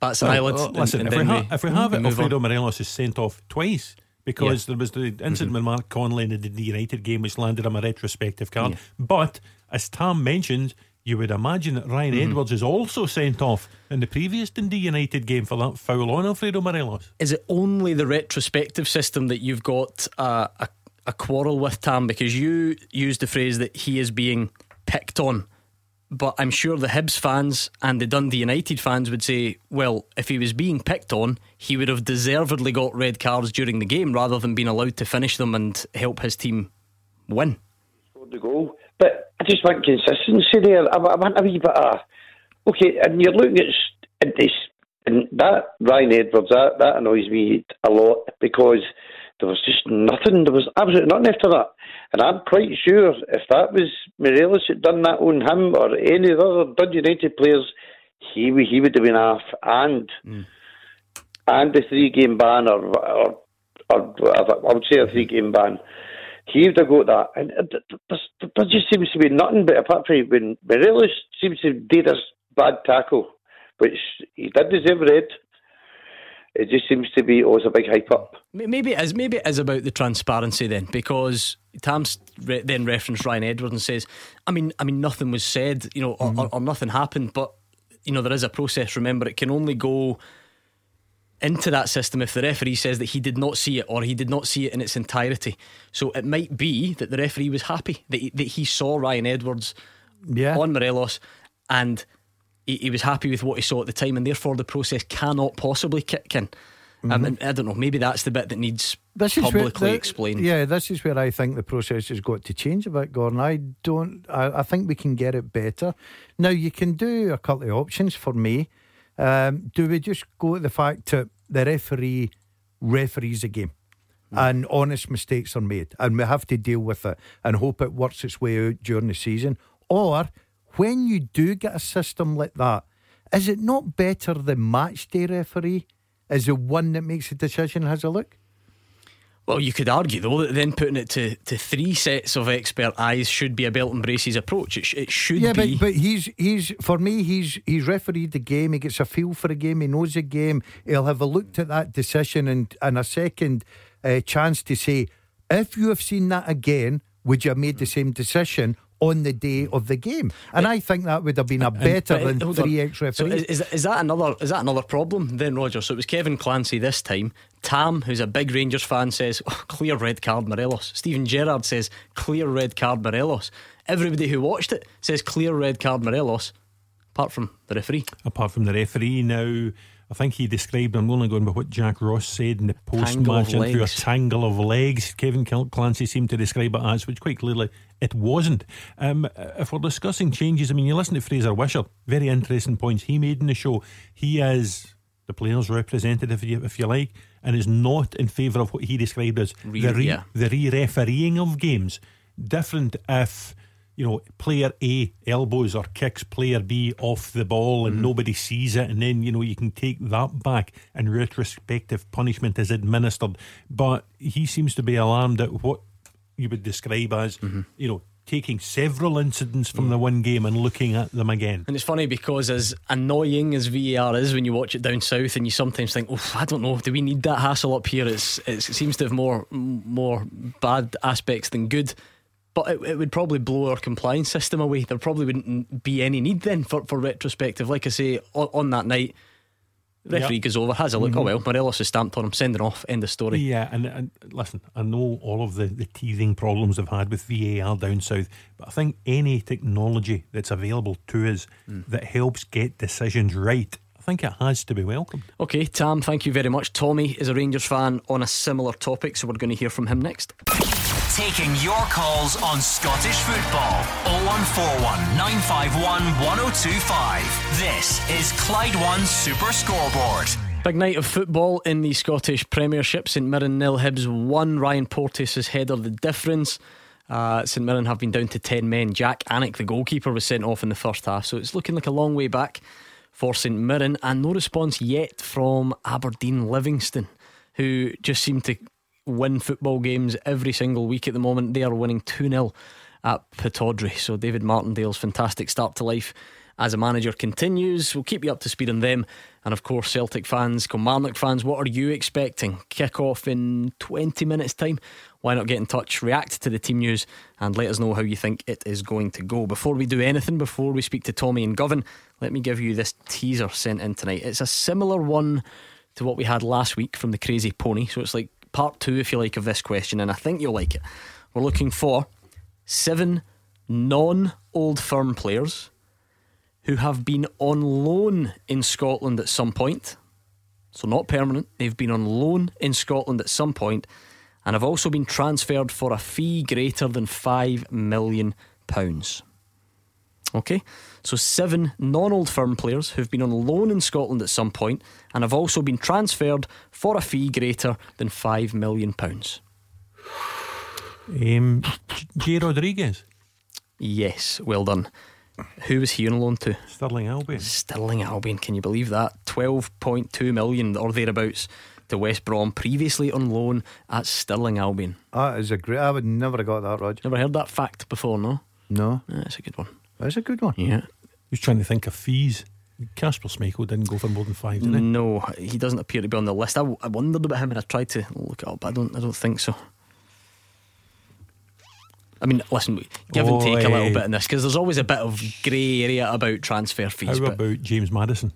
Speaker 1: bats an
Speaker 2: Well,
Speaker 1: eyelid.
Speaker 2: well, listen,
Speaker 1: and
Speaker 2: if, we ha- if we have it,
Speaker 1: move on.
Speaker 2: Alfredo Morelos is sent off twice because
Speaker 1: Yeah.
Speaker 2: there was the incident
Speaker 1: Mm-hmm.
Speaker 2: with Mark Connolly in the, United game, which landed him a retrospective card. But as Tam mentioned, you would imagine that Ryan
Speaker 1: Mhm.
Speaker 2: Edwards is also sent off in the previous Dundee United game for that foul on Alfredo Morelos.
Speaker 1: Is it only the retrospective system that you've got uh, a, a quarrel with, Tam? Because you used the phrase that he is being picked on. But I'm sure the Hibs fans and the Dundee United fans would say, well, if he was being picked on, he would have deservedly got red cards during the game rather than being allowed to finish them and help his team win.
Speaker 17: scored the goal. But I just want consistency there. I, I want a wee bit of okay. And you're looking at, at this, and that Ryan Edwards that that annoys me a lot because there was just nothing. There was absolutely nothing after that. And I'm quite sure if that was Morelos had done that on him or any of the other Dundee United players, he would- he would have been off and and the three game ban or or, or. I would say a three game ban. He would have got that, and uh, th- th- there just seems to be nothing. But apart from when Morelos seems to have did a bad tackle, which he did deserve red. It just seems to be always a big hype up.
Speaker 1: Maybe it is maybe it is about the transparency then, because Tam's re- then referenced Ryan Edwards and says, I mean, I mean, nothing was said, you know, or, or, mm-hmm. or nothing happened, but you know, there is a process. Remember, it can only go into that system if the referee says that he did not see it or he did not see it in its entirety. So it might be that the referee was happy that he, that he saw Ryan Edwards
Speaker 3: Yeah.
Speaker 1: on Morelos and he, he was happy with what he saw at the time, and therefore the process cannot possibly kick in. Um,
Speaker 3: Mhm.
Speaker 1: and I don't know. Maybe that's the bit that needs
Speaker 3: This is
Speaker 1: publicly
Speaker 3: the-
Speaker 1: explained.
Speaker 3: Yeah, this is where I think the process has got to change a bit, Gordon. I don't. I, I think we can get it better. Now you can do a couple of options for me. Um, do we just go to the fact that the referee referees a game? And honest mistakes are made, and we have to deal with it and hope it works its way out during the season. Or when you do get a system like that, is it not better the match day referee is the one that makes the decision has a look?
Speaker 1: Well, you could argue though that then putting it to, to three sets of expert eyes should be a belt and braces approach. It, sh- it should
Speaker 3: yeah,
Speaker 1: be.
Speaker 3: but but he's he's for me he's he's refereed the game. He gets a feel for the game. He knows the game. He'll have a looked at that decision and and a second uh, chance to say, if you have seen that again, would you have made the same decision? On the day of the game, and I think that would have been a better
Speaker 1: but,
Speaker 3: than three
Speaker 1: on.
Speaker 3: ex
Speaker 1: So
Speaker 3: referees.
Speaker 1: is, is, is that another is that another problem then, Roger? So it was Kevin Clancy this time. Tam, who's a big Rangers fan, says oh, clear red card Morelos. Steven Gerrard says clear red card Morelos. Everybody who watched it says clear red card Morelos, apart from the referee.
Speaker 2: Apart from the referee, now I think he described. I'm only going by what Jack Ross said in the post match,
Speaker 1: of
Speaker 2: into a tangle of legs. Kevin Clancy seemed to describe it as, which quite clearly it wasn't. Um, if we're discussing changes, I mean, you listen to Fraser Wishart, very interesting points he made in the show. He is the players' representative, if you, if you like, and is not in favour of what he described as
Speaker 1: Re-
Speaker 2: the re,
Speaker 1: yeah.
Speaker 2: the re-refereeing of games. Different if you know player A elbows or kicks player B off the ball and mm-hmm. nobody sees it, and then you know you can take that back and retrospective punishment is administered. But he seems to be alarmed at what you would describe as mm-hmm. you know taking several incidents from mm. the one game and looking at them again.
Speaker 1: And it's funny because as annoying as VAR is when you watch it down south, and you sometimes think, "Oh, I don't know, do we need that hassle up here?" It's, it's it seems to have more more bad aspects than good. But it, it, would probably blow our compliance system away. There probably wouldn't be any need then for, for retrospective. Like I say, on, on that night, referee yep. goes over, has a look. Mm-hmm. Oh well, Morelos is stamped on him, sending off. End of story.
Speaker 2: Yeah, and, and listen, I know all of the, the teething problems I've had with VAR down south, but I think any technology that's available to us mm. that helps get decisions right I think it has to be welcomed.
Speaker 1: Okay, Tam, thank you very much. Tommy is a Rangers fan on a similar topic, so we're going to hear from him next.
Speaker 7: Taking your calls on Scottish football 0141 951 1025. This is Clyde One Super Scoreboard.
Speaker 1: Big night of football in the Scottish Premiership. St Mirren nil, Hibs one. Ryan Porteous' header the difference. Uh, St Mirren have been down to 10 men. Jack Alnwick, the goalkeeper, was sent off in the first half, so it's looking like a long way back for St Mirren, and no response yet from Aberdeen Livingston, who just seem to win football games every single week at the moment. They are winning 2 0 at Pittodrie. So David Martindale's fantastic start to life as a manager continues. We'll keep you up to speed on them. And of course, Celtic fans, Kilmarnock fans, what are you expecting? Kick off in 20 minutes' time. Why not get in touch, react to the team news, and let us know how you think it is going to go. Before we do anything, before we speak to Tommy and Govan, let me give you this teaser sent in tonight. It's a similar one to what we had last week from the Crazy Pony. So it's like part two, if you like, of this question, and I think you'll like it. We're looking for seven non old firm players who have been on loan in Scotland at some point. So, not permanent. They've been on loan in Scotland at some point and have also been transferred for a fee greater than £5 million. Okay, so seven non old firm players who've been on loan in Scotland at some point and have also been transferred for a fee greater than £5 million.
Speaker 2: Um, Jay Rodriguez?
Speaker 1: Yes, well done. Who was he on loan to?
Speaker 2: Stirling Albion.
Speaker 1: Stirling Albion, can you believe that? 12.2 million or thereabouts to West Brom, previously on loan at Stirling Albion.
Speaker 3: That is a great. I would never have got that, Roger.
Speaker 1: Never heard that fact before, no?
Speaker 3: No.
Speaker 1: That's a good one.
Speaker 3: That's a good one.
Speaker 1: Yeah.
Speaker 2: Who's trying to think of fees? Kasper Schmeichel didn't go for more than five, did he?
Speaker 1: No, he doesn't appear to be on the list. I, I wondered about him and I tried to look it up, but I don't. I don't think so. I mean, listen, give oh, and take a little bit in this because there's always a bit of grey area about transfer fees.
Speaker 2: How about James Maddison?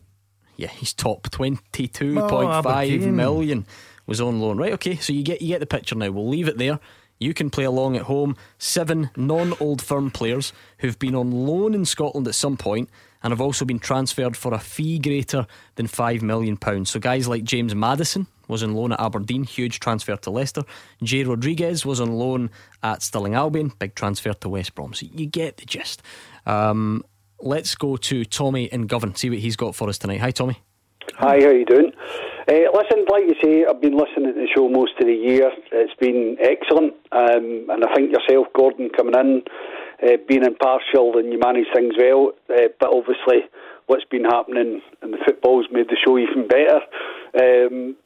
Speaker 1: Yeah, he's top twenty-two point five oh, million was on loan. Right, okay, so you get you get the picture now. We'll leave it there. You can play along at home. Seven non old firm players who've been on loan in Scotland at some point and have also been transferred for a fee greater than £5 million. So, guys like James Maddison was on loan at Aberdeen, huge transfer to Leicester. Jay Rodriguez was on loan at Stirling Albion, big transfer to West Brom. So, you get the gist. Um, let's go to Tommy in Govan, see what he's got for us tonight. Hi, Tommy.
Speaker 18: Hi, how you doing? Uh, listen, like you say, I've been listening to the show most of the year. It's been excellent, um, and I think yourself, Gordon, coming in, uh, being impartial, and you manage things well. Uh, but obviously, what's been happening in the football's made the show even better. Um,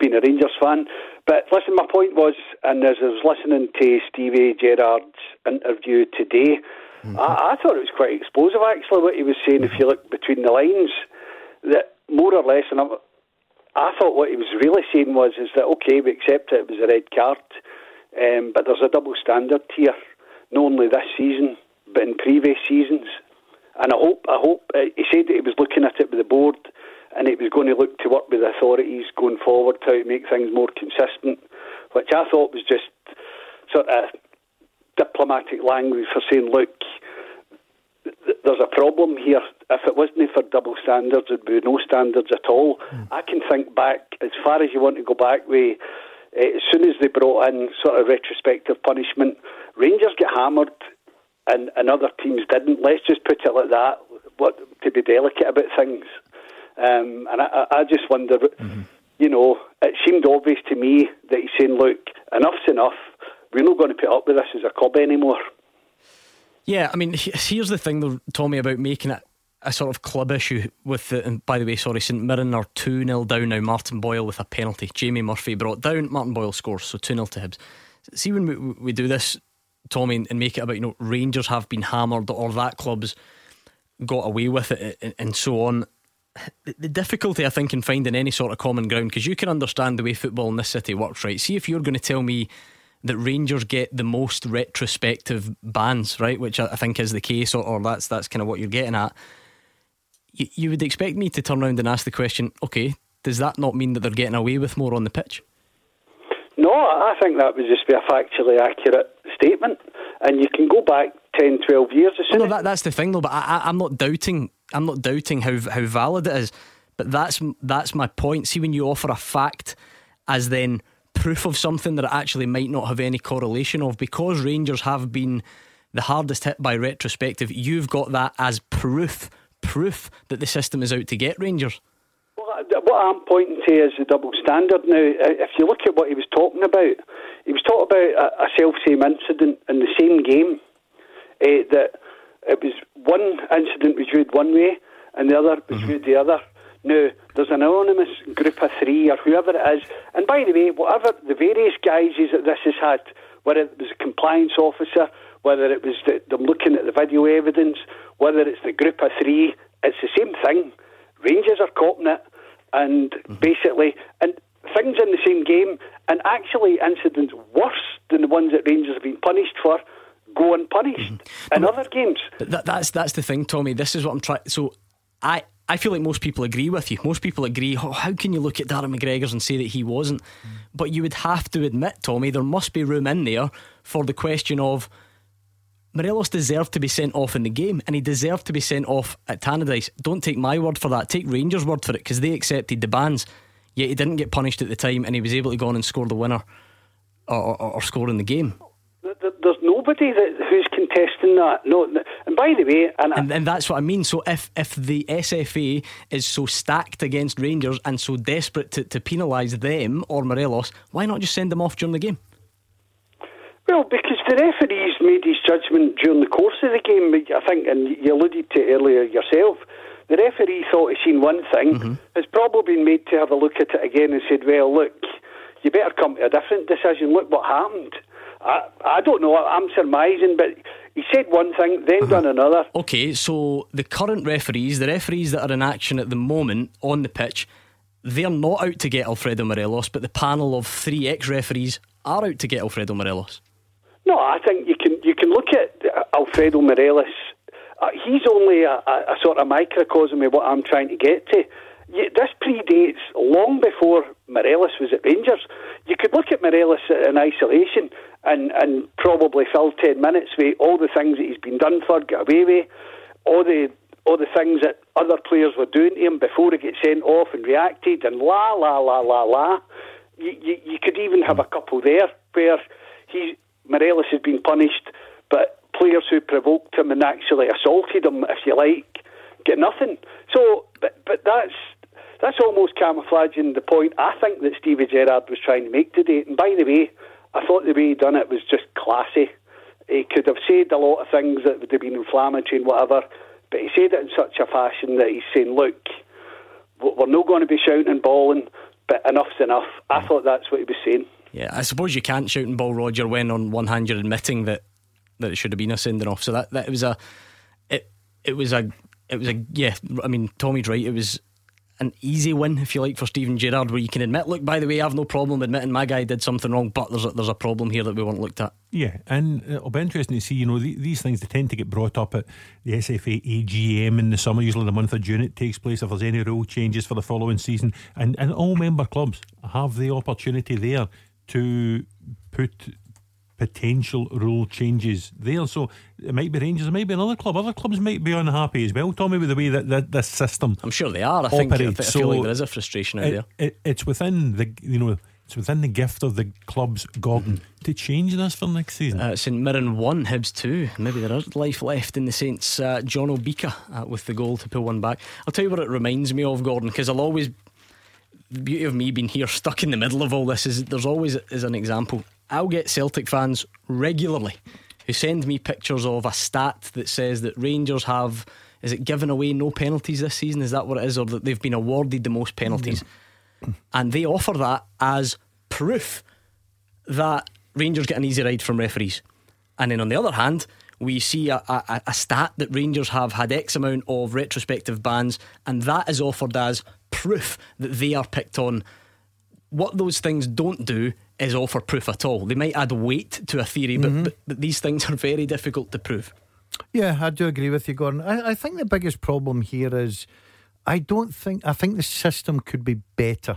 Speaker 18: being a Rangers fan, but listen, my point was, and as I was listening to Stevie Gerrard's interview today, mm-hmm. I, I thought it was quite explosive. Actually, what he was saying, if you look between the lines, that more or less, and I'm, I thought what he was really saying was is that okay, we accept it, it was a red card, um, but there's a double standard here, not only this season but in previous seasons. And I hope, I hope uh, he said that he was looking at it with the board, and it was going to look to work with the authorities going forward to make things more consistent, which I thought was just sort of diplomatic language for saying, look, there's a problem here. If it wasn't for double standards, there'd be no standards at all. Mm. I can think back as far as you want to go back. We, uh, as soon as they brought in sort of retrospective punishment, Rangers get hammered, and, and other teams didn't. Let's just put it like that. What to be delicate about things, um, and I, I just wonder. Mm-hmm. You know, it seemed obvious to me that he's saying, "Look, enough's enough. We're not going to put up with this as a club anymore."
Speaker 1: Yeah, I mean, here's the thing, though, Tommy, about making it a sort of club issue with the. And by the way, sorry, St Mirren are 2 0 down now. Martin Boyle with a penalty. Jamie Murphy brought down. Martin Boyle scores, so 2 0 to Hibs. See, when we, we do this, Tommy, and make it about you know Rangers have been hammered or that club's got away with it and so on. The difficulty, I think, in finding any sort of common ground because you can understand the way football in this city works, right? See if you're going to tell me that Rangers get the most retrospective bans, right? Which I think is the case, or, or that's that's kind of what you're getting at. You, you would expect me to turn around and ask the question, okay, does that not mean that they're getting away with more on the pitch?
Speaker 18: No, I think that would just be a factually accurate statement. And you can go back 10, 12 years.
Speaker 1: No, that, that's the thing, though. But I, I, I'm not doubting. I'm not doubting how how valid it is. But that's that's my point. See, when you offer a fact as then proof of something that it actually might not have any correlation of, because Rangers have been the hardest hit by retrospective, you've got that as proof, proof that the system is out to get Rangers.
Speaker 18: Well, what I'm pointing to is the double standard. Now, if you look at what he was talking about, he was talking about a, self same incident in the same game. Uh, that it was one incident was viewed one way and the other was mm-hmm. viewed the other. Now, there's an anonymous group of three or whoever it is. And by the way, whatever the various guises that this has had, whether it was a compliance officer, whether it was the, them looking at the video evidence, whether it's the group of three, it's the same thing. Rangers are coping it, and mm-hmm. basically, and things in the same game, and actually incidents worse than the ones that Rangers have been punished for go unpunished mm-hmm. in other games.
Speaker 1: That, that's that's the thing, Tommy. This is what I'm trying. So I I feel like most people agree with you. Most people agree, oh, how can you look at Darren McGregor's and say that he wasn't? Mm. But you would have to admit, Tommy, there must be room in there for the question of Morelos deserved to be sent off in the game and he deserved to be sent off at Tannadice. Don't take my word for that. Take Rangers' word for it because they accepted the bans. Yet he didn't get punished at the time and he was able to go on and score the winner or, or, or score in the game
Speaker 18: there's nobody that who's contesting that. No, and by the way, and,
Speaker 1: and, and that's what I mean. So if if the SFA is so stacked against Rangers and so desperate to, to penalise them or Morelos, why not just send them off during the game?
Speaker 18: Well, because the referees made his judgment during the course of the game. I think, and you alluded to earlier yourself. The referee thought he seen one thing, mm-hmm. has probably been made to have a look at it again and said, "Well, look, you better come to a different decision. Look what happened." I, I don't know. I'm surmising, but he said one thing, then uh-huh. done another.
Speaker 1: Okay, so the current referees, the referees that are in action at the moment on the pitch, they're not out to get Alfredo Morelos, but the panel of three ex-referees are out to get Alfredo Morelos.
Speaker 18: No, I think you can you can look at Alfredo Morelos. Uh, he's only a, a, a, sort of microcosm of what I'm trying to get to. this predates long before Morelos was at Rangers. You could look at Morelos in isolation and, and probably fill 10 minutes with all the things that he's been done for, get away with, all the all the things that other players were doing to him before he gets sent off and reacted and la la la la la. You, you, you could even have a couple there where he Morelos has been punished, but players who provoked him and actually assaulted him, if you like, get nothing. So, but but that's that's almost camouflaging the point I think that Stevie Gerrard was trying to make today. And by the way, I thought the way he done it was just classy. He could have said a lot of things that would have been inflammatory and whatever, but he said it in such a fashion that he's saying, look, we're not going to be shouting and bawling, but enough's enough. I thought that's what he was saying.
Speaker 1: Yeah, I suppose you can't shout and ball, Roger, when on one hand you're admitting that, that it should have been a sending off. So that, that was a, it, it was a, it was a, yeah, I mean, Tommy's right. It was an easy win, if you like, for Steven Gerrard, where you can admit, look, by the way, I have no problem admitting my guy did something wrong, but there's a, there's a problem here that we weren't looked at.
Speaker 2: Yeah, and uh, it'll be interesting to see, you know, these things they tend to get brought up at the SFA AGM in the summer, usually the month of June it takes place, if there's any rule changes for the following season. And, and all member clubs have the opportunity there to put potential rule changes there. So it might be Rangers, it might be another club. Other clubs might be unhappy as well, Tommy, with the way that, that this system.
Speaker 1: I'm sure they are. I think I, feel like there is a frustration out
Speaker 2: it,
Speaker 1: there.
Speaker 2: It, it's within the you know. It's within the gift of the club's Gordon to change this for next season.
Speaker 1: Uh, St Mirren 1, Hibs 2. Maybe there is life left in the Saints. Uh, John Obika uh, with the goal to pull one back. I'll tell you what it reminds me of, Gordon, because I'll always. The beauty of me being here stuck in the middle of all this is there's always, as an example, I'll get Celtic fans regularly who send me pictures of a stat that says that Rangers have is it given away no penalties this season? Is that what it is, or that they've been awarded the most penalties? And they offer that as proof that Rangers get an easy ride from referees. And then on the other hand, we see a, a, a stat that Rangers have had X amount of retrospective bans, and that is offered as proof that they are picked on. What those things don't do is offer proof at all. They might add weight to a theory, but,
Speaker 3: Mhm.
Speaker 1: but, but these things are very difficult to prove.
Speaker 3: Yeah, I do agree with you, Gordon. I, I think the biggest problem here is I don't think I think the system could be better.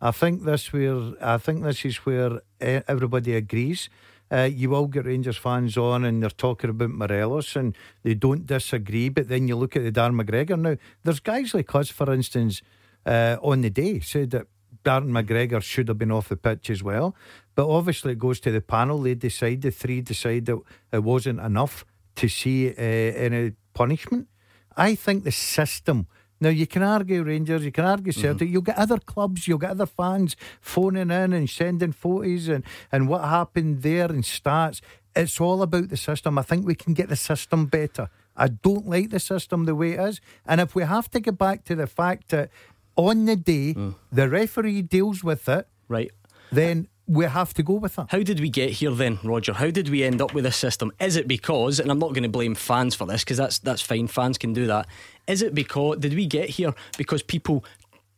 Speaker 3: I think this where I think this is where everybody agrees. Uh, you will get Rangers fans on and they're talking about Morelos and they don't disagree, but then you look at the Darren McGregor. Now, there's guys like us, for instance, uh, on the day said that Darren McGregor should have been off the pitch as well. But obviously, it goes to the panel. They decide, the three decide that it wasn't enough to see uh, any punishment. I think the system. Now you can argue Rangers, you can argue Celtic. You'll get other clubs, you'll get other fans phoning in and sending photos and and what happened there and stats. It's all about the system. I think we can get the system better. I don't like the system the way it is, and if we have to get back to the fact that on the day mm. the referee deals with it,
Speaker 1: right,
Speaker 3: then we have to go with that.
Speaker 1: How did we get here then, Roger? How did we end up with this system? Is it because, and I'm not going to blame fans for this because that's that's fine, fans can do that. Is it because did we get here because people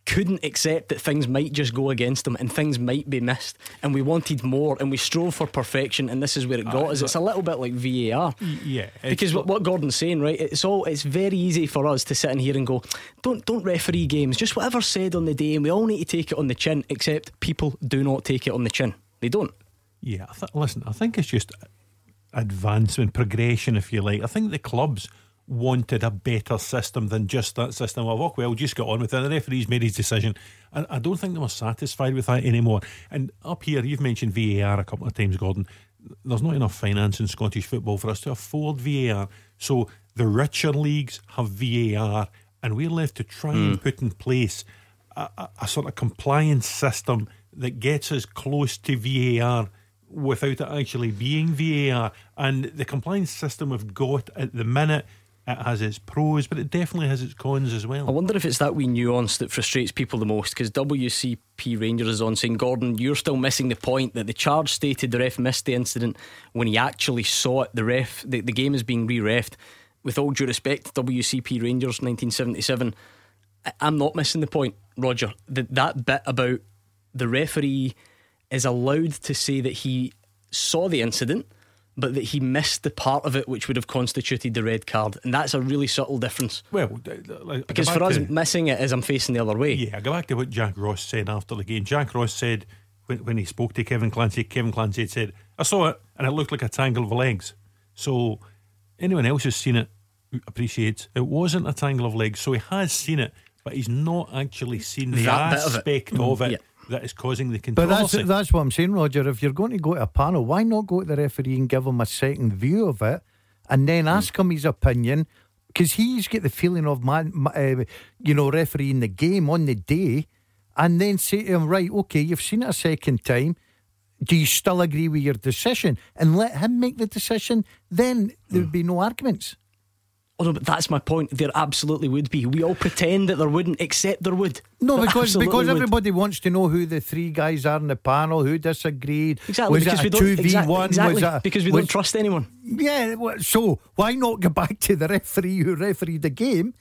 Speaker 1: couldn't accept that things might just go against them and things might be missed, and we wanted more and we strove for perfection, and this is where it got us. It's a little bit like VAR.
Speaker 2: Yeah,
Speaker 1: Because what, what Gordon's saying, right? It's all it's very easy for us to sit in here and go, don't don't referee games. Just whatever said on the day, and we all need to take it on the chin. Except people do not take it on the chin. They don't.
Speaker 2: Yeah, I th- listen, I think it's just advancement, progression, if you like. I think the clubs wanted a better system than just that system. Well, walk well, just got on with it. The referee's made his decision. And I don't think they were satisfied with that anymore. And up here, you've mentioned VAR a couple of times, Gordon. There's not enough finance in Scottish football for us to afford VAR. So the richer leagues have VAR, and we're left to try and hmm. put in place a, a, a sort of compliance system that gets us close to VAR without it actually being VAR. And the compliance system we've got at the minute, it has its pros, but it definitely has its cons as well.
Speaker 1: I wonder if it's that wee nuance that frustrates people the most because WCP Rangers is on saying, Gordon, you're still missing the point that the charge stated the ref missed the incident when he actually saw it. The ref, the, the game is being re refed. With all due respect, WCP Rangers 1977, I- I'm not missing the point, Roger. That, that bit about the referee is allowed to say that he saw the incident. But that he missed the part of it which would have constituted the red card, and that's a really subtle difference.
Speaker 2: Well, like,
Speaker 1: Because for us,
Speaker 2: to-
Speaker 1: missing it is I'm facing the other way.
Speaker 2: Yeah, I go back to what Jack Ross said after the game. Jack Ross said when, when he spoke to Kevin Clancy, Kevin Clancy had said, I saw it and it looked like a tangle of legs. So anyone else who's seen it appreciates it wasn't a tangle of legs. So he has seen it, but he's not actually seen the
Speaker 3: That bit of it.
Speaker 2: aspect
Speaker 3: Mm,
Speaker 2: of it,
Speaker 3: yeah.
Speaker 2: That is causing the controversy.
Speaker 3: But that's that's what I'm saying, Roger. If you're going to go to a panel, why not go to the referee and give him a second view of it, and then ask him his opinion? Because he's got the feeling of man, uh, you know, refereeing the game on the day, and then say to him, right, okay, you've seen it a second time. Do you still agree with your decision? And let him make the decision. Then there would be no arguments.
Speaker 1: Oh no, but that's my point. There absolutely would be. We all pretend that there wouldn't, except there would.
Speaker 3: No,
Speaker 1: There
Speaker 3: because because
Speaker 1: would.
Speaker 3: everybody wants to know who the three guys are in the panel, who disagreed.
Speaker 1: Exactly,
Speaker 3: was
Speaker 1: because
Speaker 3: it
Speaker 1: we
Speaker 3: a
Speaker 1: don't
Speaker 3: two v one?
Speaker 1: exactly,
Speaker 3: it,
Speaker 1: because we
Speaker 3: was-
Speaker 1: don't trust anyone.
Speaker 3: Yeah, so why not go back to the referee who refereed the game?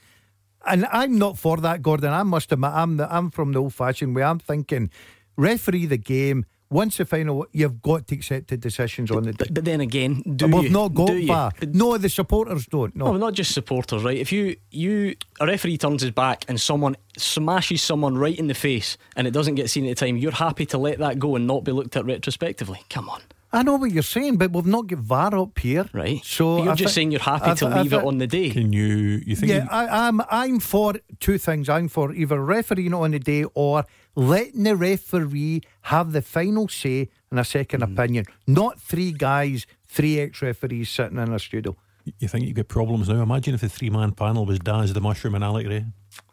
Speaker 3: And I'm not for that, Gordon. I must admit, I'm the, I'm from the old fashioned way. I'm thinking, referee the game. Once the final, you've got to accept the decisions on the day.
Speaker 1: But then again, do
Speaker 3: And we've
Speaker 1: you?
Speaker 3: not got
Speaker 1: Do
Speaker 3: far. No, the supporters don't. No,
Speaker 1: No, not just supporters, right? If you you a referee turns his back and someone smashes someone right in the face and it doesn't get seen at the time, you're happy to let that go and not be looked at retrospectively. Come on.
Speaker 3: I know what you're saying, but we've not got VAR up here,
Speaker 1: right?
Speaker 3: So
Speaker 1: But you're
Speaker 3: I
Speaker 1: just
Speaker 3: thi-
Speaker 1: saying you're happy
Speaker 3: I
Speaker 1: to
Speaker 3: thi- I
Speaker 1: leave it
Speaker 3: thi-
Speaker 1: on the day.
Speaker 2: Can you you think?
Speaker 3: Yeah, I, I'm I'm for two things. I'm for either refereeing it on the day or letting the referee have the final say and a second
Speaker 2: Mm.
Speaker 3: opinion. Not three guys, three ex referees sitting in a studio.
Speaker 2: You think you get problems now? Imagine if the three man panel was Daz the Mushroom and Alec Rae.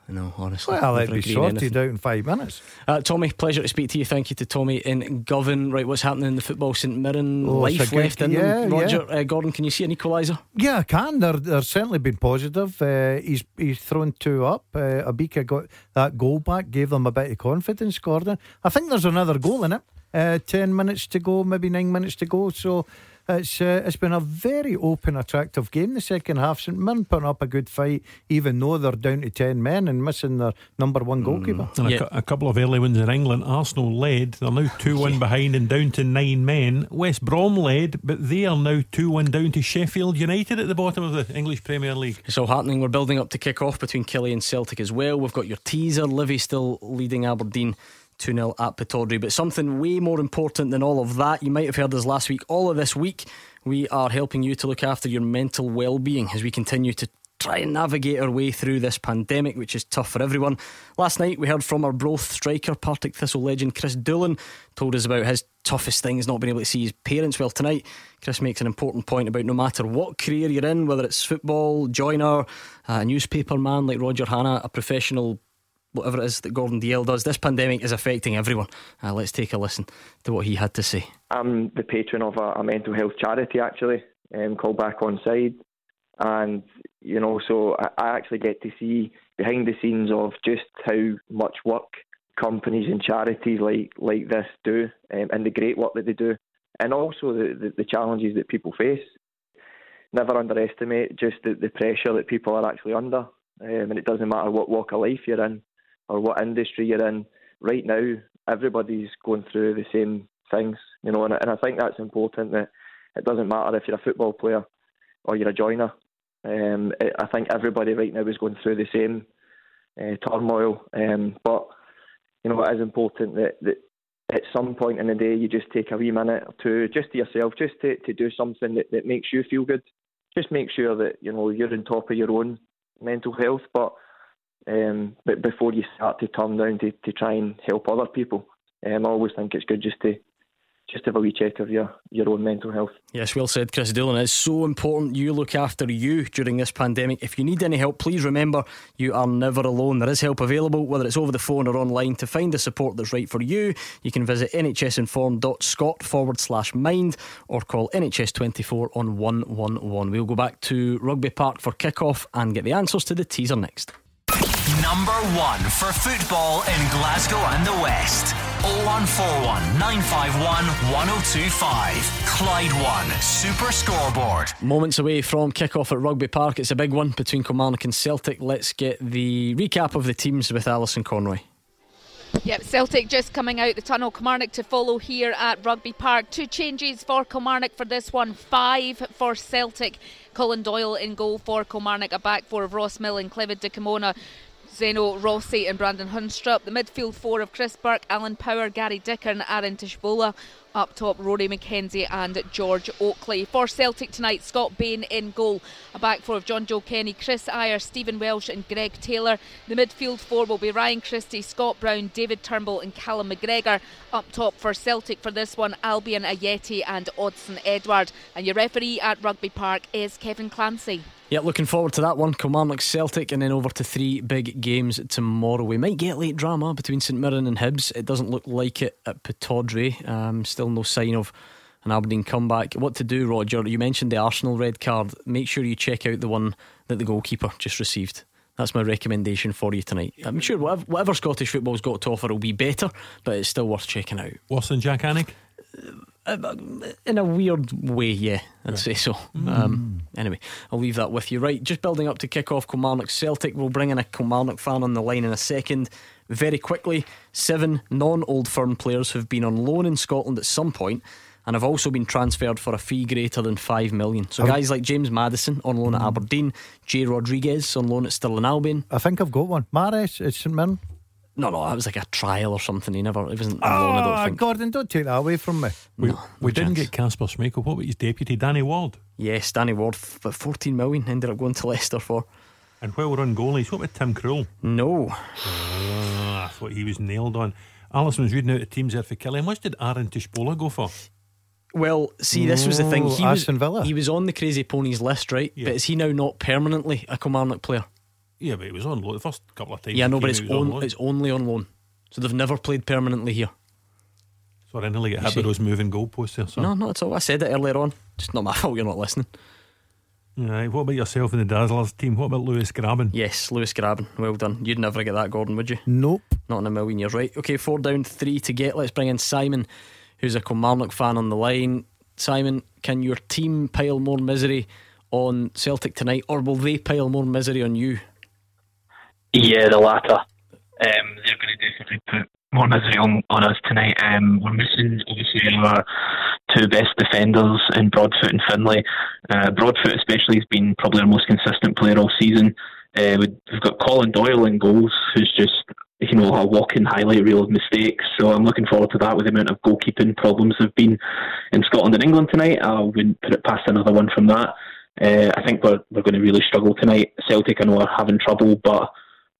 Speaker 1: I know, honestly.
Speaker 3: Well,
Speaker 1: Never
Speaker 3: it'd be sorted
Speaker 1: anything.
Speaker 3: out in five minutes.
Speaker 1: Uh, Tommy, pleasure to speak to you. Thank you to Tommy in Govan. Right, what's happening in the football St Mirren?
Speaker 3: Oh, it's
Speaker 1: Life
Speaker 3: a good-
Speaker 1: left in
Speaker 3: yeah,
Speaker 1: them.
Speaker 3: yeah.
Speaker 1: Uh, Gordon, can you see an equaliser?
Speaker 3: Yeah, I can. They're, they're certainly been positive. Uh, he's he's thrown two up. Uh, Obika got that goal back, gave them a bit of confidence, Gordon. I think there's another goal in it. Uh, 10 minutes to go, maybe 9 minutes to go. So it's uh, it's been a very open, attractive game. The second half, St Mirren putting up a good fight, even though they're down to ten men and missing their number one goalkeeper.
Speaker 2: And a, cou- a couple of early wins in England. Arsenal led. They're now 2 1 behind and down to nine men. West Brom led, but they are now 2 1 down to Sheffield United at the bottom of the English Premier League.
Speaker 1: It's all happening. We're building up to kick off between Killie and Celtic as well. We've got your teaser. Livy still leading Aberdeen 2 0 at Pittodrie. But something way more important than all of that, you might have heard us last week. All of this week, we are helping you to look after your mental well being as we continue to try and navigate our way through this pandemic, which is tough for everyone. Last night, we heard from our Broth striker, Partick Thistle legend Chris Doolan, told us about his toughest things not being able to see his parents. Well, tonight, Chris makes an important point about no matter what career you're in, whether it's football, joiner, a newspaper man like Roger Hannah, a professional whatever it is that Gordon Dalziel does, this pandemic is affecting everyone. Uh, let's take a listen to what he had to say.
Speaker 16: I'm the patron of a, a mental health charity, actually, um, called Back On Side. And, you know, so I, I actually get to see behind the scenes of just how much work companies and charities like, like this do um, and the great work that they do. And also the, the, the challenges that people face. Never underestimate just the, the pressure that people are actually under. Um, and it doesn't matter what walk of life you're in or what industry you're in. Right now, everybody's going through the same things, you know, and, and I think that's important that it doesn't matter if you're a football player or you're a joiner. Um, it, I think everybody right now is going through the same uh, turmoil, um, but you know it is important that, that at some point in the day you just take a wee minute or two just to yourself, just to, to do something that, that makes you feel good. Just make sure that you know you're on top of your own mental health, but um, but before you start to turn down to, to try and help other people, um, I always think it's good just to just have a wee check of your, your own mental health.
Speaker 1: Yes, well said, Chris Doolan. It's so important you look after you during this pandemic. If you need any help, please remember you are never alone. There is help available, whether it's over the phone or online. To find the support that's right for you, you can visit nhsinform.scot forward slash mind or call NHS24 on 111. We'll go back to Rugby Park for kick-off and get the answers to the teaser next.
Speaker 7: Number one for football in Glasgow and the West. 0141 951 1025. Clyde One Super Scoreboard.
Speaker 1: Moments away from kick-off at Rugby Park. It's a big one between Kilmarnock and Celtic. Let's get the recap of the teams with Alison Conroy.
Speaker 4: Yep, Celtic just coming out the tunnel. Kilmarnock to follow here at Rugby Park. Two changes for Kilmarnock for this one, five for Celtic. Colin Doyle in goal for Kilmarnock, a back four of Ross Millen Clevid Dikamona. Zeno Rossi and Brandon Haunstrup. The midfield four of Chris Burke, Alan Power, Gary Dicker, and Aaron Tshibola. Up top, Rory McKenzie and George Oakley. For Celtic tonight, Scott Bain in goal. A back four of Jonjoe Kenny, Chris Ajer, Stephen Welsh, and Greg Taylor. The midfield four will be Ryan Christie, Scott Brown, David Turnbull, and Callum McGregor. Up top for Celtic for this one, Albian Ajeti and Odsonne Edouard. And your referee at Rugby Park is Kevin Clancy.
Speaker 1: Yeah, looking forward to that one. Kilmarnock Celtic, and then over to three big games tomorrow. We might get late drama between St Mirren and Hibs. It doesn't look like it at Pittodrie. Um, still no sign of an Aberdeen comeback. What to do, Roger? You mentioned the Arsenal red card. Make sure you check out the one that the goalkeeper just received. That's my recommendation for you tonight. I'm sure whatever, whatever Scottish football's got to offer will be better, but it's still worth checking out.
Speaker 2: Worse than Jack Alnwick?
Speaker 1: Uh, in a weird way, yeah, I'd say so.
Speaker 2: Mm.
Speaker 1: Um, anyway, I'll leave that with you. Right, just building up to kick off Kilmarnock Celtic. We'll bring in a Kilmarnock fan on the line in a second. Very quickly, seven non Old Firm players have been on loan in Scotland at some point and have also been transferred for a fee greater than 5 million. So,
Speaker 3: I've-
Speaker 1: guys like James Maddison on loan at Aberdeen, Jay Rodriguez on loan at Stirling Albion.
Speaker 3: I think I've got one. Maris at St Mirren.
Speaker 1: No, no, that was like a trial or something. He never, he wasn't on loan, I don't
Speaker 3: Oh,
Speaker 1: think.
Speaker 3: Gordon, don't take that away from me.
Speaker 2: We,
Speaker 1: No,
Speaker 2: we
Speaker 1: no
Speaker 2: didn't
Speaker 1: chance.
Speaker 2: get Kasper Schmeichel. What about his deputy, Danny Ward?
Speaker 1: Yes, Danny Ward, f- but 14 million ended up going to Leicester for.
Speaker 2: And while we're on goalies, what about Tim Krul?
Speaker 1: No.
Speaker 2: Ah, I thought he was nailed on. Alison was reading out the teams there for Killie. How much did Aaron Tshibola go for?
Speaker 1: Well, see, this was the thing. He was,
Speaker 3: Aston Villa.
Speaker 1: he was on the Crazy Ponies list, right?
Speaker 2: Yeah.
Speaker 1: But is he now not permanently a Kilmarnock player?
Speaker 2: Yeah, but it was on loan the first couple of times.
Speaker 1: yeah, no, but it's,
Speaker 2: he on
Speaker 1: on, it's only on loan. So they've never played permanently here.
Speaker 2: So I nearly get
Speaker 1: You
Speaker 2: hit
Speaker 1: see?
Speaker 2: with those moving goalposts there. So.
Speaker 1: No, not at all. I said it earlier on. Just not my fault you're not listening.
Speaker 2: Right, what about yourself in the Dazzlers team? What about Lewis Grabban?
Speaker 1: Yes, Lewis Grabban. Well done. You'd never get that, Gordon, would you?
Speaker 3: Nope.
Speaker 1: Not in a million years, right? Okay, four down, three to get. Let's bring in Simon, who's a Kilmarnock fan on the line. Simon, can your team pile more misery on Celtic tonight, or will they pile more misery on you?
Speaker 19: Yeah, the latter. Um, they're going to definitely put more misery on, on us tonight. Um, we're missing obviously our two best defenders in Broadfoot and Finlay. Uh, Broadfoot especially has been probably our most consistent player all season. Uh, we've got Colin Doyle in goals, who's just you know a walking highlight reel of mistakes. So I'm looking forward to that with the amount of goalkeeping problems there have been in Scotland and England tonight. I wouldn't put it past another one from that. Uh, I think we're we're going to really struggle tonight. Celtic, I know, are having trouble, but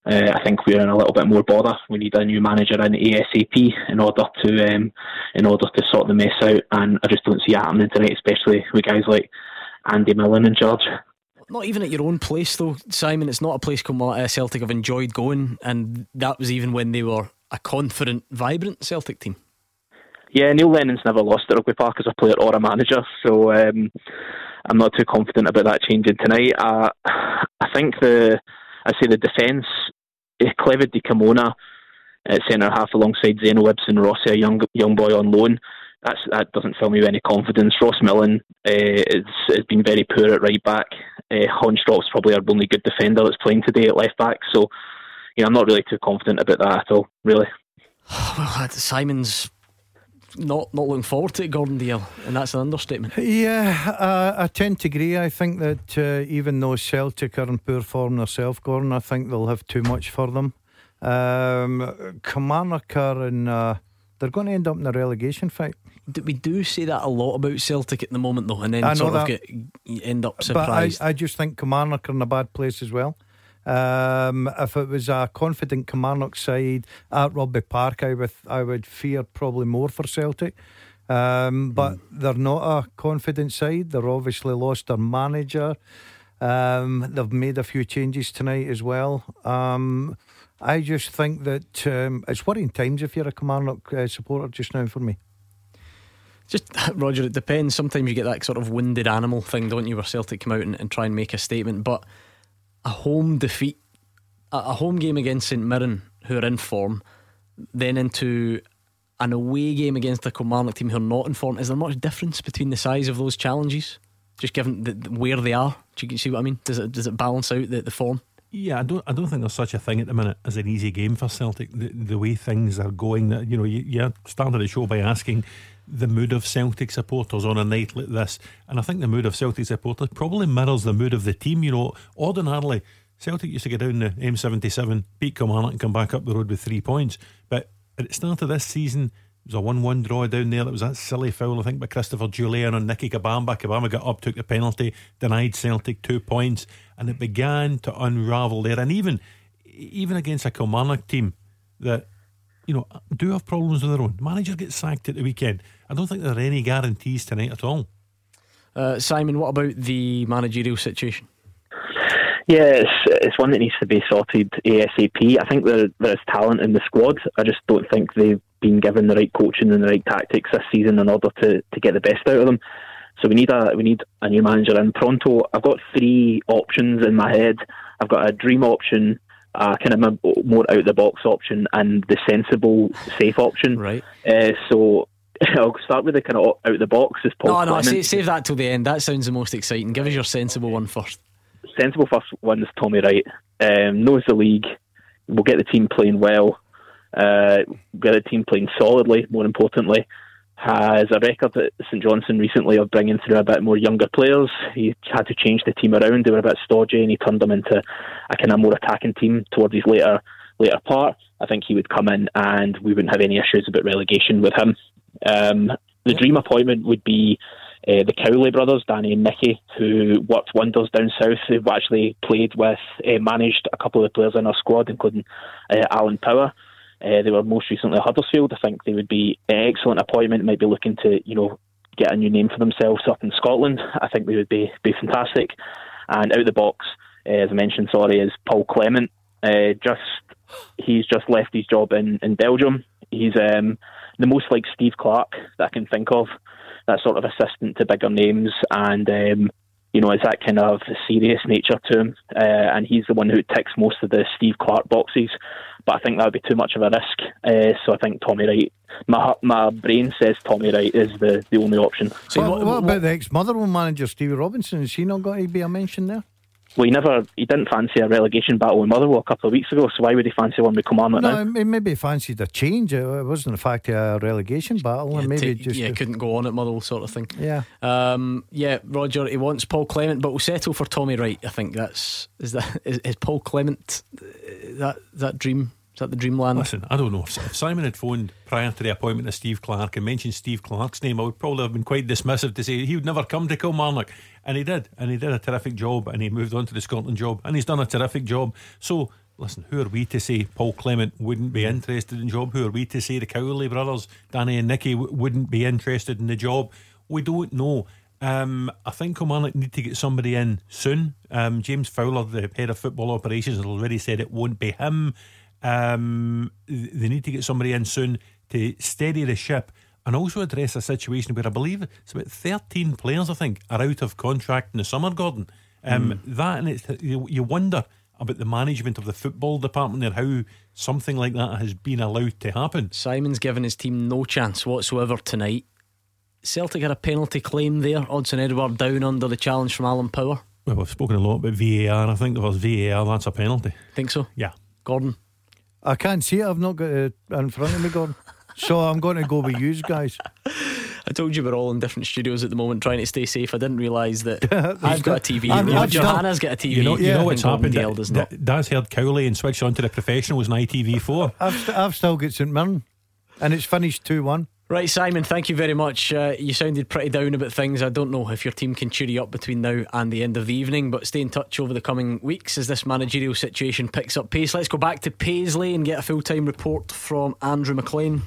Speaker 19: uh, I think we're in a little bit more bother. We need a new manager in ASAP in order to um, in order to sort the mess out, and I just don't see it happening tonight, especially with guys like Andy Millen in charge.
Speaker 1: Not even at your own place, though, Simon. It's not a place come uh, Celtic have enjoyed going, and that was even when they were a confident, vibrant Celtic team.
Speaker 19: Yeah, Neil Lennon's never lost at Rugby Park as a player or a manager, so um, I'm not too confident about that changing tonight. Uh, I think the I say the defence, eh, Clevid Dikamona at centre half alongside Zeno Ibsen Rossi, a young young boy on loan. That's, that doesn't fill me with any confidence. Ross Millen uh, has been very poor at right back. Uh, Haunstrup's probably our only good defender that's playing today at left back. So, you know, I'm not really too confident about that at all, really.
Speaker 1: well, Simon's not not looking forward to it, Gordon Dalziel, and that's an understatement.
Speaker 3: Yeah, uh, I tend to agree. I think that uh, even though Celtic are in poor form themselves, Gordon, I think they'll have too much for them. Um, Kilmarnock are in, uh, they're going to end up in a relegation fight.
Speaker 1: We do say that a lot about Celtic at the moment, though, and then sort that. of get end up surprised.
Speaker 3: But I, I just think Kilmarnock are in a bad place as well. Um, if it was a confident Kilmarnock side at Rugby Park, I would I would fear probably more for Celtic. Um, but mm. they're not a confident side. They're obviously lost their manager. Um, they've made a few changes tonight as well. Um, I just think that um, it's worrying times if you're a Kilmarnock uh, supporter just now for me.
Speaker 1: Just Roger, it depends. Sometimes you get that sort of wounded animal thing, don't you, where Celtic come out and, and try and make a statement. But a home defeat, a, home game against St Mirren, who are in form, then into an away game against the Kilmarnock team who are not in form. Is there much difference between the size of those challenges? Just given the, where they are, do you see what I mean? Does it does it balance out the, the form?
Speaker 2: Yeah, I don't. I don't think there's such a thing at the minute as an easy game for Celtic. The, the way things are going, that you know, you, you started the show by asking the mood of Celtic supporters on a night like this. And I think the mood of Celtic supporters probably mirrors the mood of the team. You know, ordinarily, Celtic used to get down the M77, beat Kilmarnock, and come back up the road with three points. But at the start of this season, it was a 1 1 draw down there. That was that silly foul, I think, by Christopher Jullien on Nicke Kabamba. Kabamba got up, took the penalty, denied Celtic two points, and it began to unravel there. And even even against a Kilmarnock team that you know, do have problems of their own. Manager gets sacked at the weekend. I don't think there are any guarantees tonight at all.
Speaker 1: Uh, Simon, what about the managerial situation?
Speaker 19: Yeah, it's, it's one that needs to be sorted ASAP. I think there there is talent in the squad. I just don't think they've been given the right coaching and the right tactics this season in order to, to get the best out of them. So we need a we need a new manager in pronto. I've got three options in my head. I've got a dream option, uh, kind of more out of the box option and the sensible, safe option.
Speaker 1: Right.
Speaker 19: Uh, so I'll start with the kind of out of the box. As Paul
Speaker 1: no, no, save, save that till the end. That sounds the most exciting. Give us your sensible one first.
Speaker 19: Sensible first one is Tommy Wright. Um, knows the league. We'll get the team playing well. Uh, get the team playing solidly. More importantly, has a record at St Johnstone recently of bringing through a bit more younger players. He had to change the team around; they were a bit stodgy, and he turned them into a kind of more attacking team towards his later later part. I think he would come in, and we wouldn't have any issues about relegation with him. Um, the dream appointment would be uh, the Cowley brothers, Danny and Nicky, who worked wonders down south, who've actually played with, uh, managed a couple of the players in our squad, including uh, Alan Power. Uh, they were most recently Huddersfield. I think they would be an excellent appointment. Might be looking to, you know, get a new name for themselves up in Scotland. I think they would be be fantastic. And out of the box, uh, as I mentioned, sorry, is Paul Clement. Uh, just he's just left his job in in Belgium. He's um, the most like Steve Clarke that I can think of. That sort of assistant to bigger names, and um, you know, is that kind of serious nature to him, uh, and he's the one who ticks most of the Steve Clarke boxes. But I think that would be too much of a risk. Uh, so I think Tommy Wright, my my brain says Tommy Wright is the, the only option.
Speaker 3: So what, what, about the ex Motherwell manager Stevie Robinson? Is he not got to be a mention there?
Speaker 19: Well, he never, he didn't fancy a relegation battle with Motherwell a couple of weeks ago. So why would he fancy one with Kilmarnock
Speaker 3: no,
Speaker 19: now?
Speaker 3: maybe he fancied a change. It wasn't the fact of a relegation battle,
Speaker 1: yeah,
Speaker 3: and maybe
Speaker 1: t-
Speaker 3: just
Speaker 1: yeah, couldn't go on at Motherwell sort of thing.
Speaker 3: Yeah,
Speaker 1: um, yeah. Roger, he wants Paul Clement, but we'll settle for Tommy Wright. I think that's is that is, is Paul Clement uh, that that dream is that the dreamland?
Speaker 2: Listen, I don't know. If, Simon had phoned prior to the appointment of Steve Clarke and mentioned Steve Clarke's name, I would probably have been quite dismissive to say he would never come to Kilmarnock. And he did. And he did a terrific job. And he moved on to the Scotland job. And he's done a terrific job. So, listen, who are we to say Paul Clement wouldn't be interested in the job? Who are we to say the Cowley brothers, Danny and Nicky, w- wouldn't be interested in the job? We don't know. Um, I think Kilmarnock need to get somebody in soon. Um, James Fowler, the head of football operations, has already said it won't be him. Um, they need to get somebody in soon to steady the ship and also address a situation where I believe it's about 13 players, I think, are out of contract in the summer, Gordon. Um,
Speaker 1: Hmm.
Speaker 2: That and it's, you, you wonder about the management of the football department there, how something like that has been allowed to happen.
Speaker 1: Simon's given his team no chance whatsoever tonight. Celtic had a penalty claim there. Odsonne Edouard down under the challenge from Alan Power.
Speaker 2: Well, we've spoken a lot about VAR. I think if it was VAR, that's a penalty.
Speaker 1: Think so?
Speaker 2: Yeah.
Speaker 1: Gordon?
Speaker 3: I can't see it. I've not got it in front of me, Gordon. so I'm going to go with you guys.
Speaker 1: I told you we're all in different studios at the moment trying to stay safe. I didn't realise that I've got a TV.
Speaker 2: I've-
Speaker 1: You know,
Speaker 2: I've still-
Speaker 1: Johanna's got a TV.
Speaker 2: You know, you
Speaker 1: I
Speaker 2: know what's happened.
Speaker 1: Dale does not.
Speaker 2: D- Daz heard Cowley and switched on to the professionals and ITV4.
Speaker 3: I've, st- I've still got St Mirren, and it's finished 2 1.
Speaker 1: Right, Simon, thank you very much. Uh, you sounded pretty down about things. I don't know if your team can cheer you up between now and the end of the evening, but stay in touch over the coming weeks as this managerial situation picks up pace. Let's go back to Paisley and get a full time report from Andrew McLean.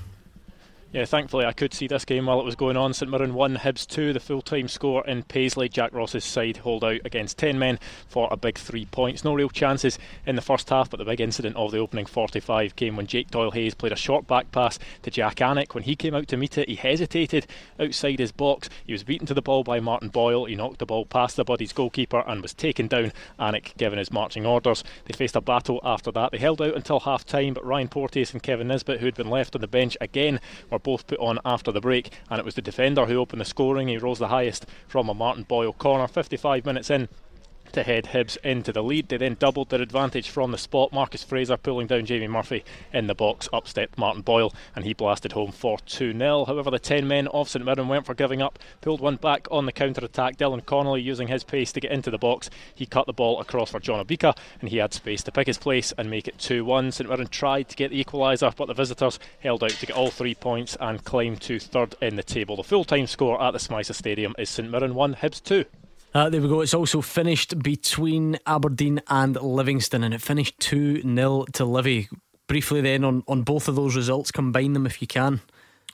Speaker 12: Yeah, thankfully I could see this game while it was going on. St Mirren 1, Hibs 2, the full time score in Paisley. Jack Ross's side hold out against 10 men for a big three points. No real chances in the first half, but the big incident of the opening 45 came when Jake Doyle Hayes played a short back pass to Jack Alnwick. When he came out to meet it, he hesitated outside his box. He was beaten to the ball by Martin Boyle. He knocked the ball past the Buddies goalkeeper and was taken down. Alnwick given his marching orders. They faced a battle after that. They held out until half time, but Ryan Porteous and Kevin Nisbet, who had been left on the bench again, were both put on after the break, and it was the defender who opened the scoring. He rose the highest from a Martin Boyle corner 55 minutes in to head Hibs into the lead. They then doubled their advantage from the spot. Marcus Fraser pulling down Jamie Murphy in the box. Up stepped Martin Boyle and he blasted home for 2 0. However, the 10 men of St Mirren went for giving up, pulled one back on the counter attack. Dylan Connolly using his pace to get into the box. He cut the ball across for John Obika and he had space to pick his place and make it 2 1. St Mirren tried to get the equaliser, but the visitors held out to get all three points and climb to third in the table. The full time score at the SMiSA Stadium is St Mirren 1, Hibs 2.
Speaker 1: Uh, there we go. It's also finished between Aberdeen and Livingston, and it finished 2 0 to Livy. Briefly, then, on, on both of those results, combine them if you can.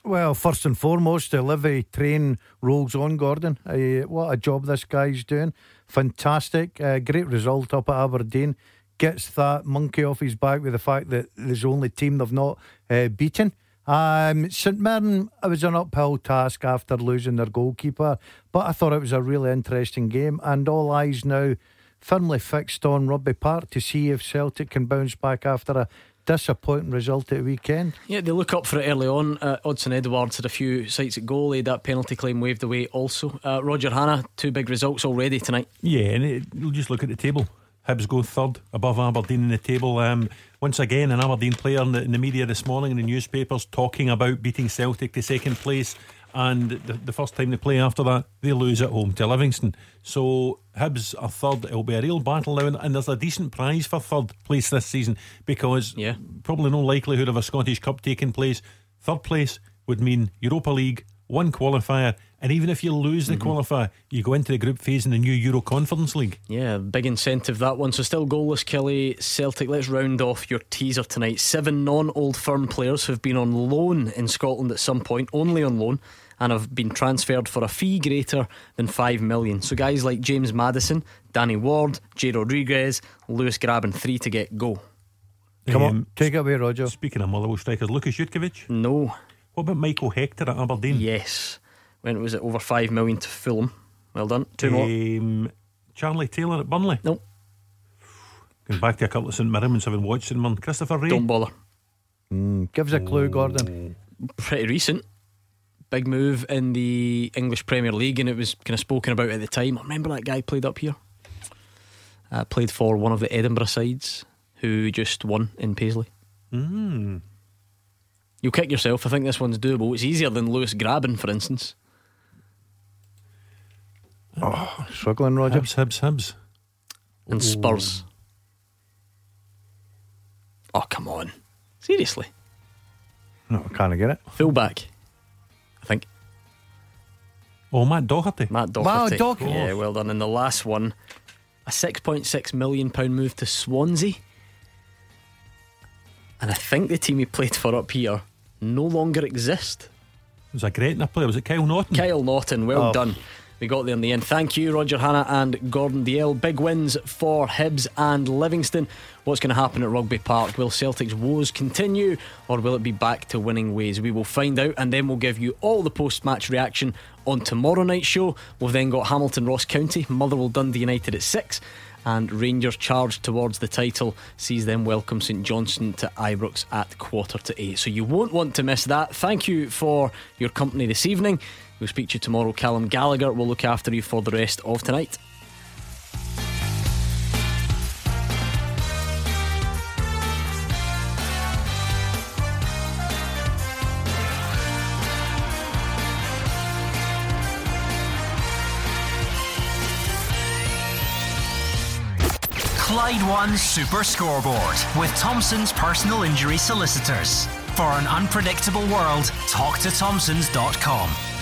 Speaker 3: Well, first and foremost, the Livy train rolls on, Gordon. Uh, what a job this guy's doing. Fantastic. Uh, great result up at Aberdeen. Gets that monkey off his back with the fact that there's the only team they've not uh, beaten. Um, St Mirren, it was an uphill task after losing their goalkeeper, but I thought it was a really interesting game, and all eyes now firmly fixed on Rugby Park to see if Celtic can bounce back after a disappointing result at the weekend.
Speaker 1: Yeah, they look up for it early on. Uh, Odsonne Edouard had a few sights at goal. He had that penalty claim waved away also. Uh, Roger Hannah, two big results already tonight.
Speaker 2: Yeah, and it, you'll just look at the table. Hibs go third above Aberdeen in the table. Um, once again, an Aberdeen player in the, in the media this morning in the newspapers talking about beating Celtic to second place. And the, the first time they play after that, they lose at home to Livingston. So Hibs are third. It'll be a real battle now, and, and there's a decent prize for third place this season because
Speaker 1: yeah.
Speaker 2: probably no likelihood of a Scottish Cup taking place. Third place would mean Europa League, one qualifier, and even if you lose the
Speaker 1: Mm-hmm.
Speaker 2: qualifier, you go into the group phase in the new Euro Conference League.
Speaker 1: Yeah, big incentive that one. So still goalless, Killie. Celtic. Let's round off your teaser tonight. Seven non-old firm players have been on loan in Scotland at some point, only on loan, and have been transferred for a fee greater than five million. So guys like James Maddison, Danny Ward, Jay Rodriguez, Lewis Grabban, three to get go.
Speaker 3: Come on, take it away, Roger.
Speaker 2: Speaking of Motherwell strikers, Lucas Jutkiewicz.
Speaker 1: No.
Speaker 2: What about Michael Hector at Aberdeen?
Speaker 1: Yes. When was it over five million to Fulham? Well done. Two more.
Speaker 2: Um, Charlie Taylor at Burnley?
Speaker 1: Nope.
Speaker 2: Going back to a couple of St Mirren's having watched St Mirren. Christopher Ray?
Speaker 1: Don't bother.
Speaker 3: Mm, give us a clue, Gordon.
Speaker 1: Pretty recent. Big move in the English Premier League, and it was kind of spoken about at the time. I remember that guy played up here. Uh, played for one of the Edinburgh sides who just won in Paisley.
Speaker 2: Mm.
Speaker 1: You'll kick yourself. I think this one's doable. It's easier than Lewis Grabban, for instance.
Speaker 3: Oh, struggling, Roger.
Speaker 2: Hibs, Hibs, Hibs.
Speaker 1: And Spurs. Oh, come on. Seriously.
Speaker 3: No, I can't I get it?
Speaker 1: Fullback, I think.
Speaker 2: Oh, Matt Doherty.
Speaker 1: Matt Doherty. Yeah, well done. And the last one, a £6.6 million move to Swansea. And I think the team he played for up here no longer exist.
Speaker 2: It was a great player. Was it Kyle Naughton?
Speaker 1: Kyle Naughton, well
Speaker 2: Oh.
Speaker 1: done. We got there in the end. Thank you, Roger Hannah and Gordon Dalziel. Big wins for Hibs and Livingston. What's going to happen at Rugby Park? Will Celtic's woes continue or will it be back to winning ways? We will find out and then we'll give you all the post match reaction on tomorrow night's show. We've then got Hamilton Ross County, Motherwell Dundee United at 6 and Rangers charged towards the title sees them welcome St Johnstone to Ibrox at quarter to eight. So you won't want to miss that. Thank you for your company this evening. We'll speak to you tomorrow. Callum Gallagher will look after you for the rest of tonight.
Speaker 7: Clyde One Super Scoreboard with Thompson's personal injury solicitors. For an unpredictable world, talk to Thompsons.com.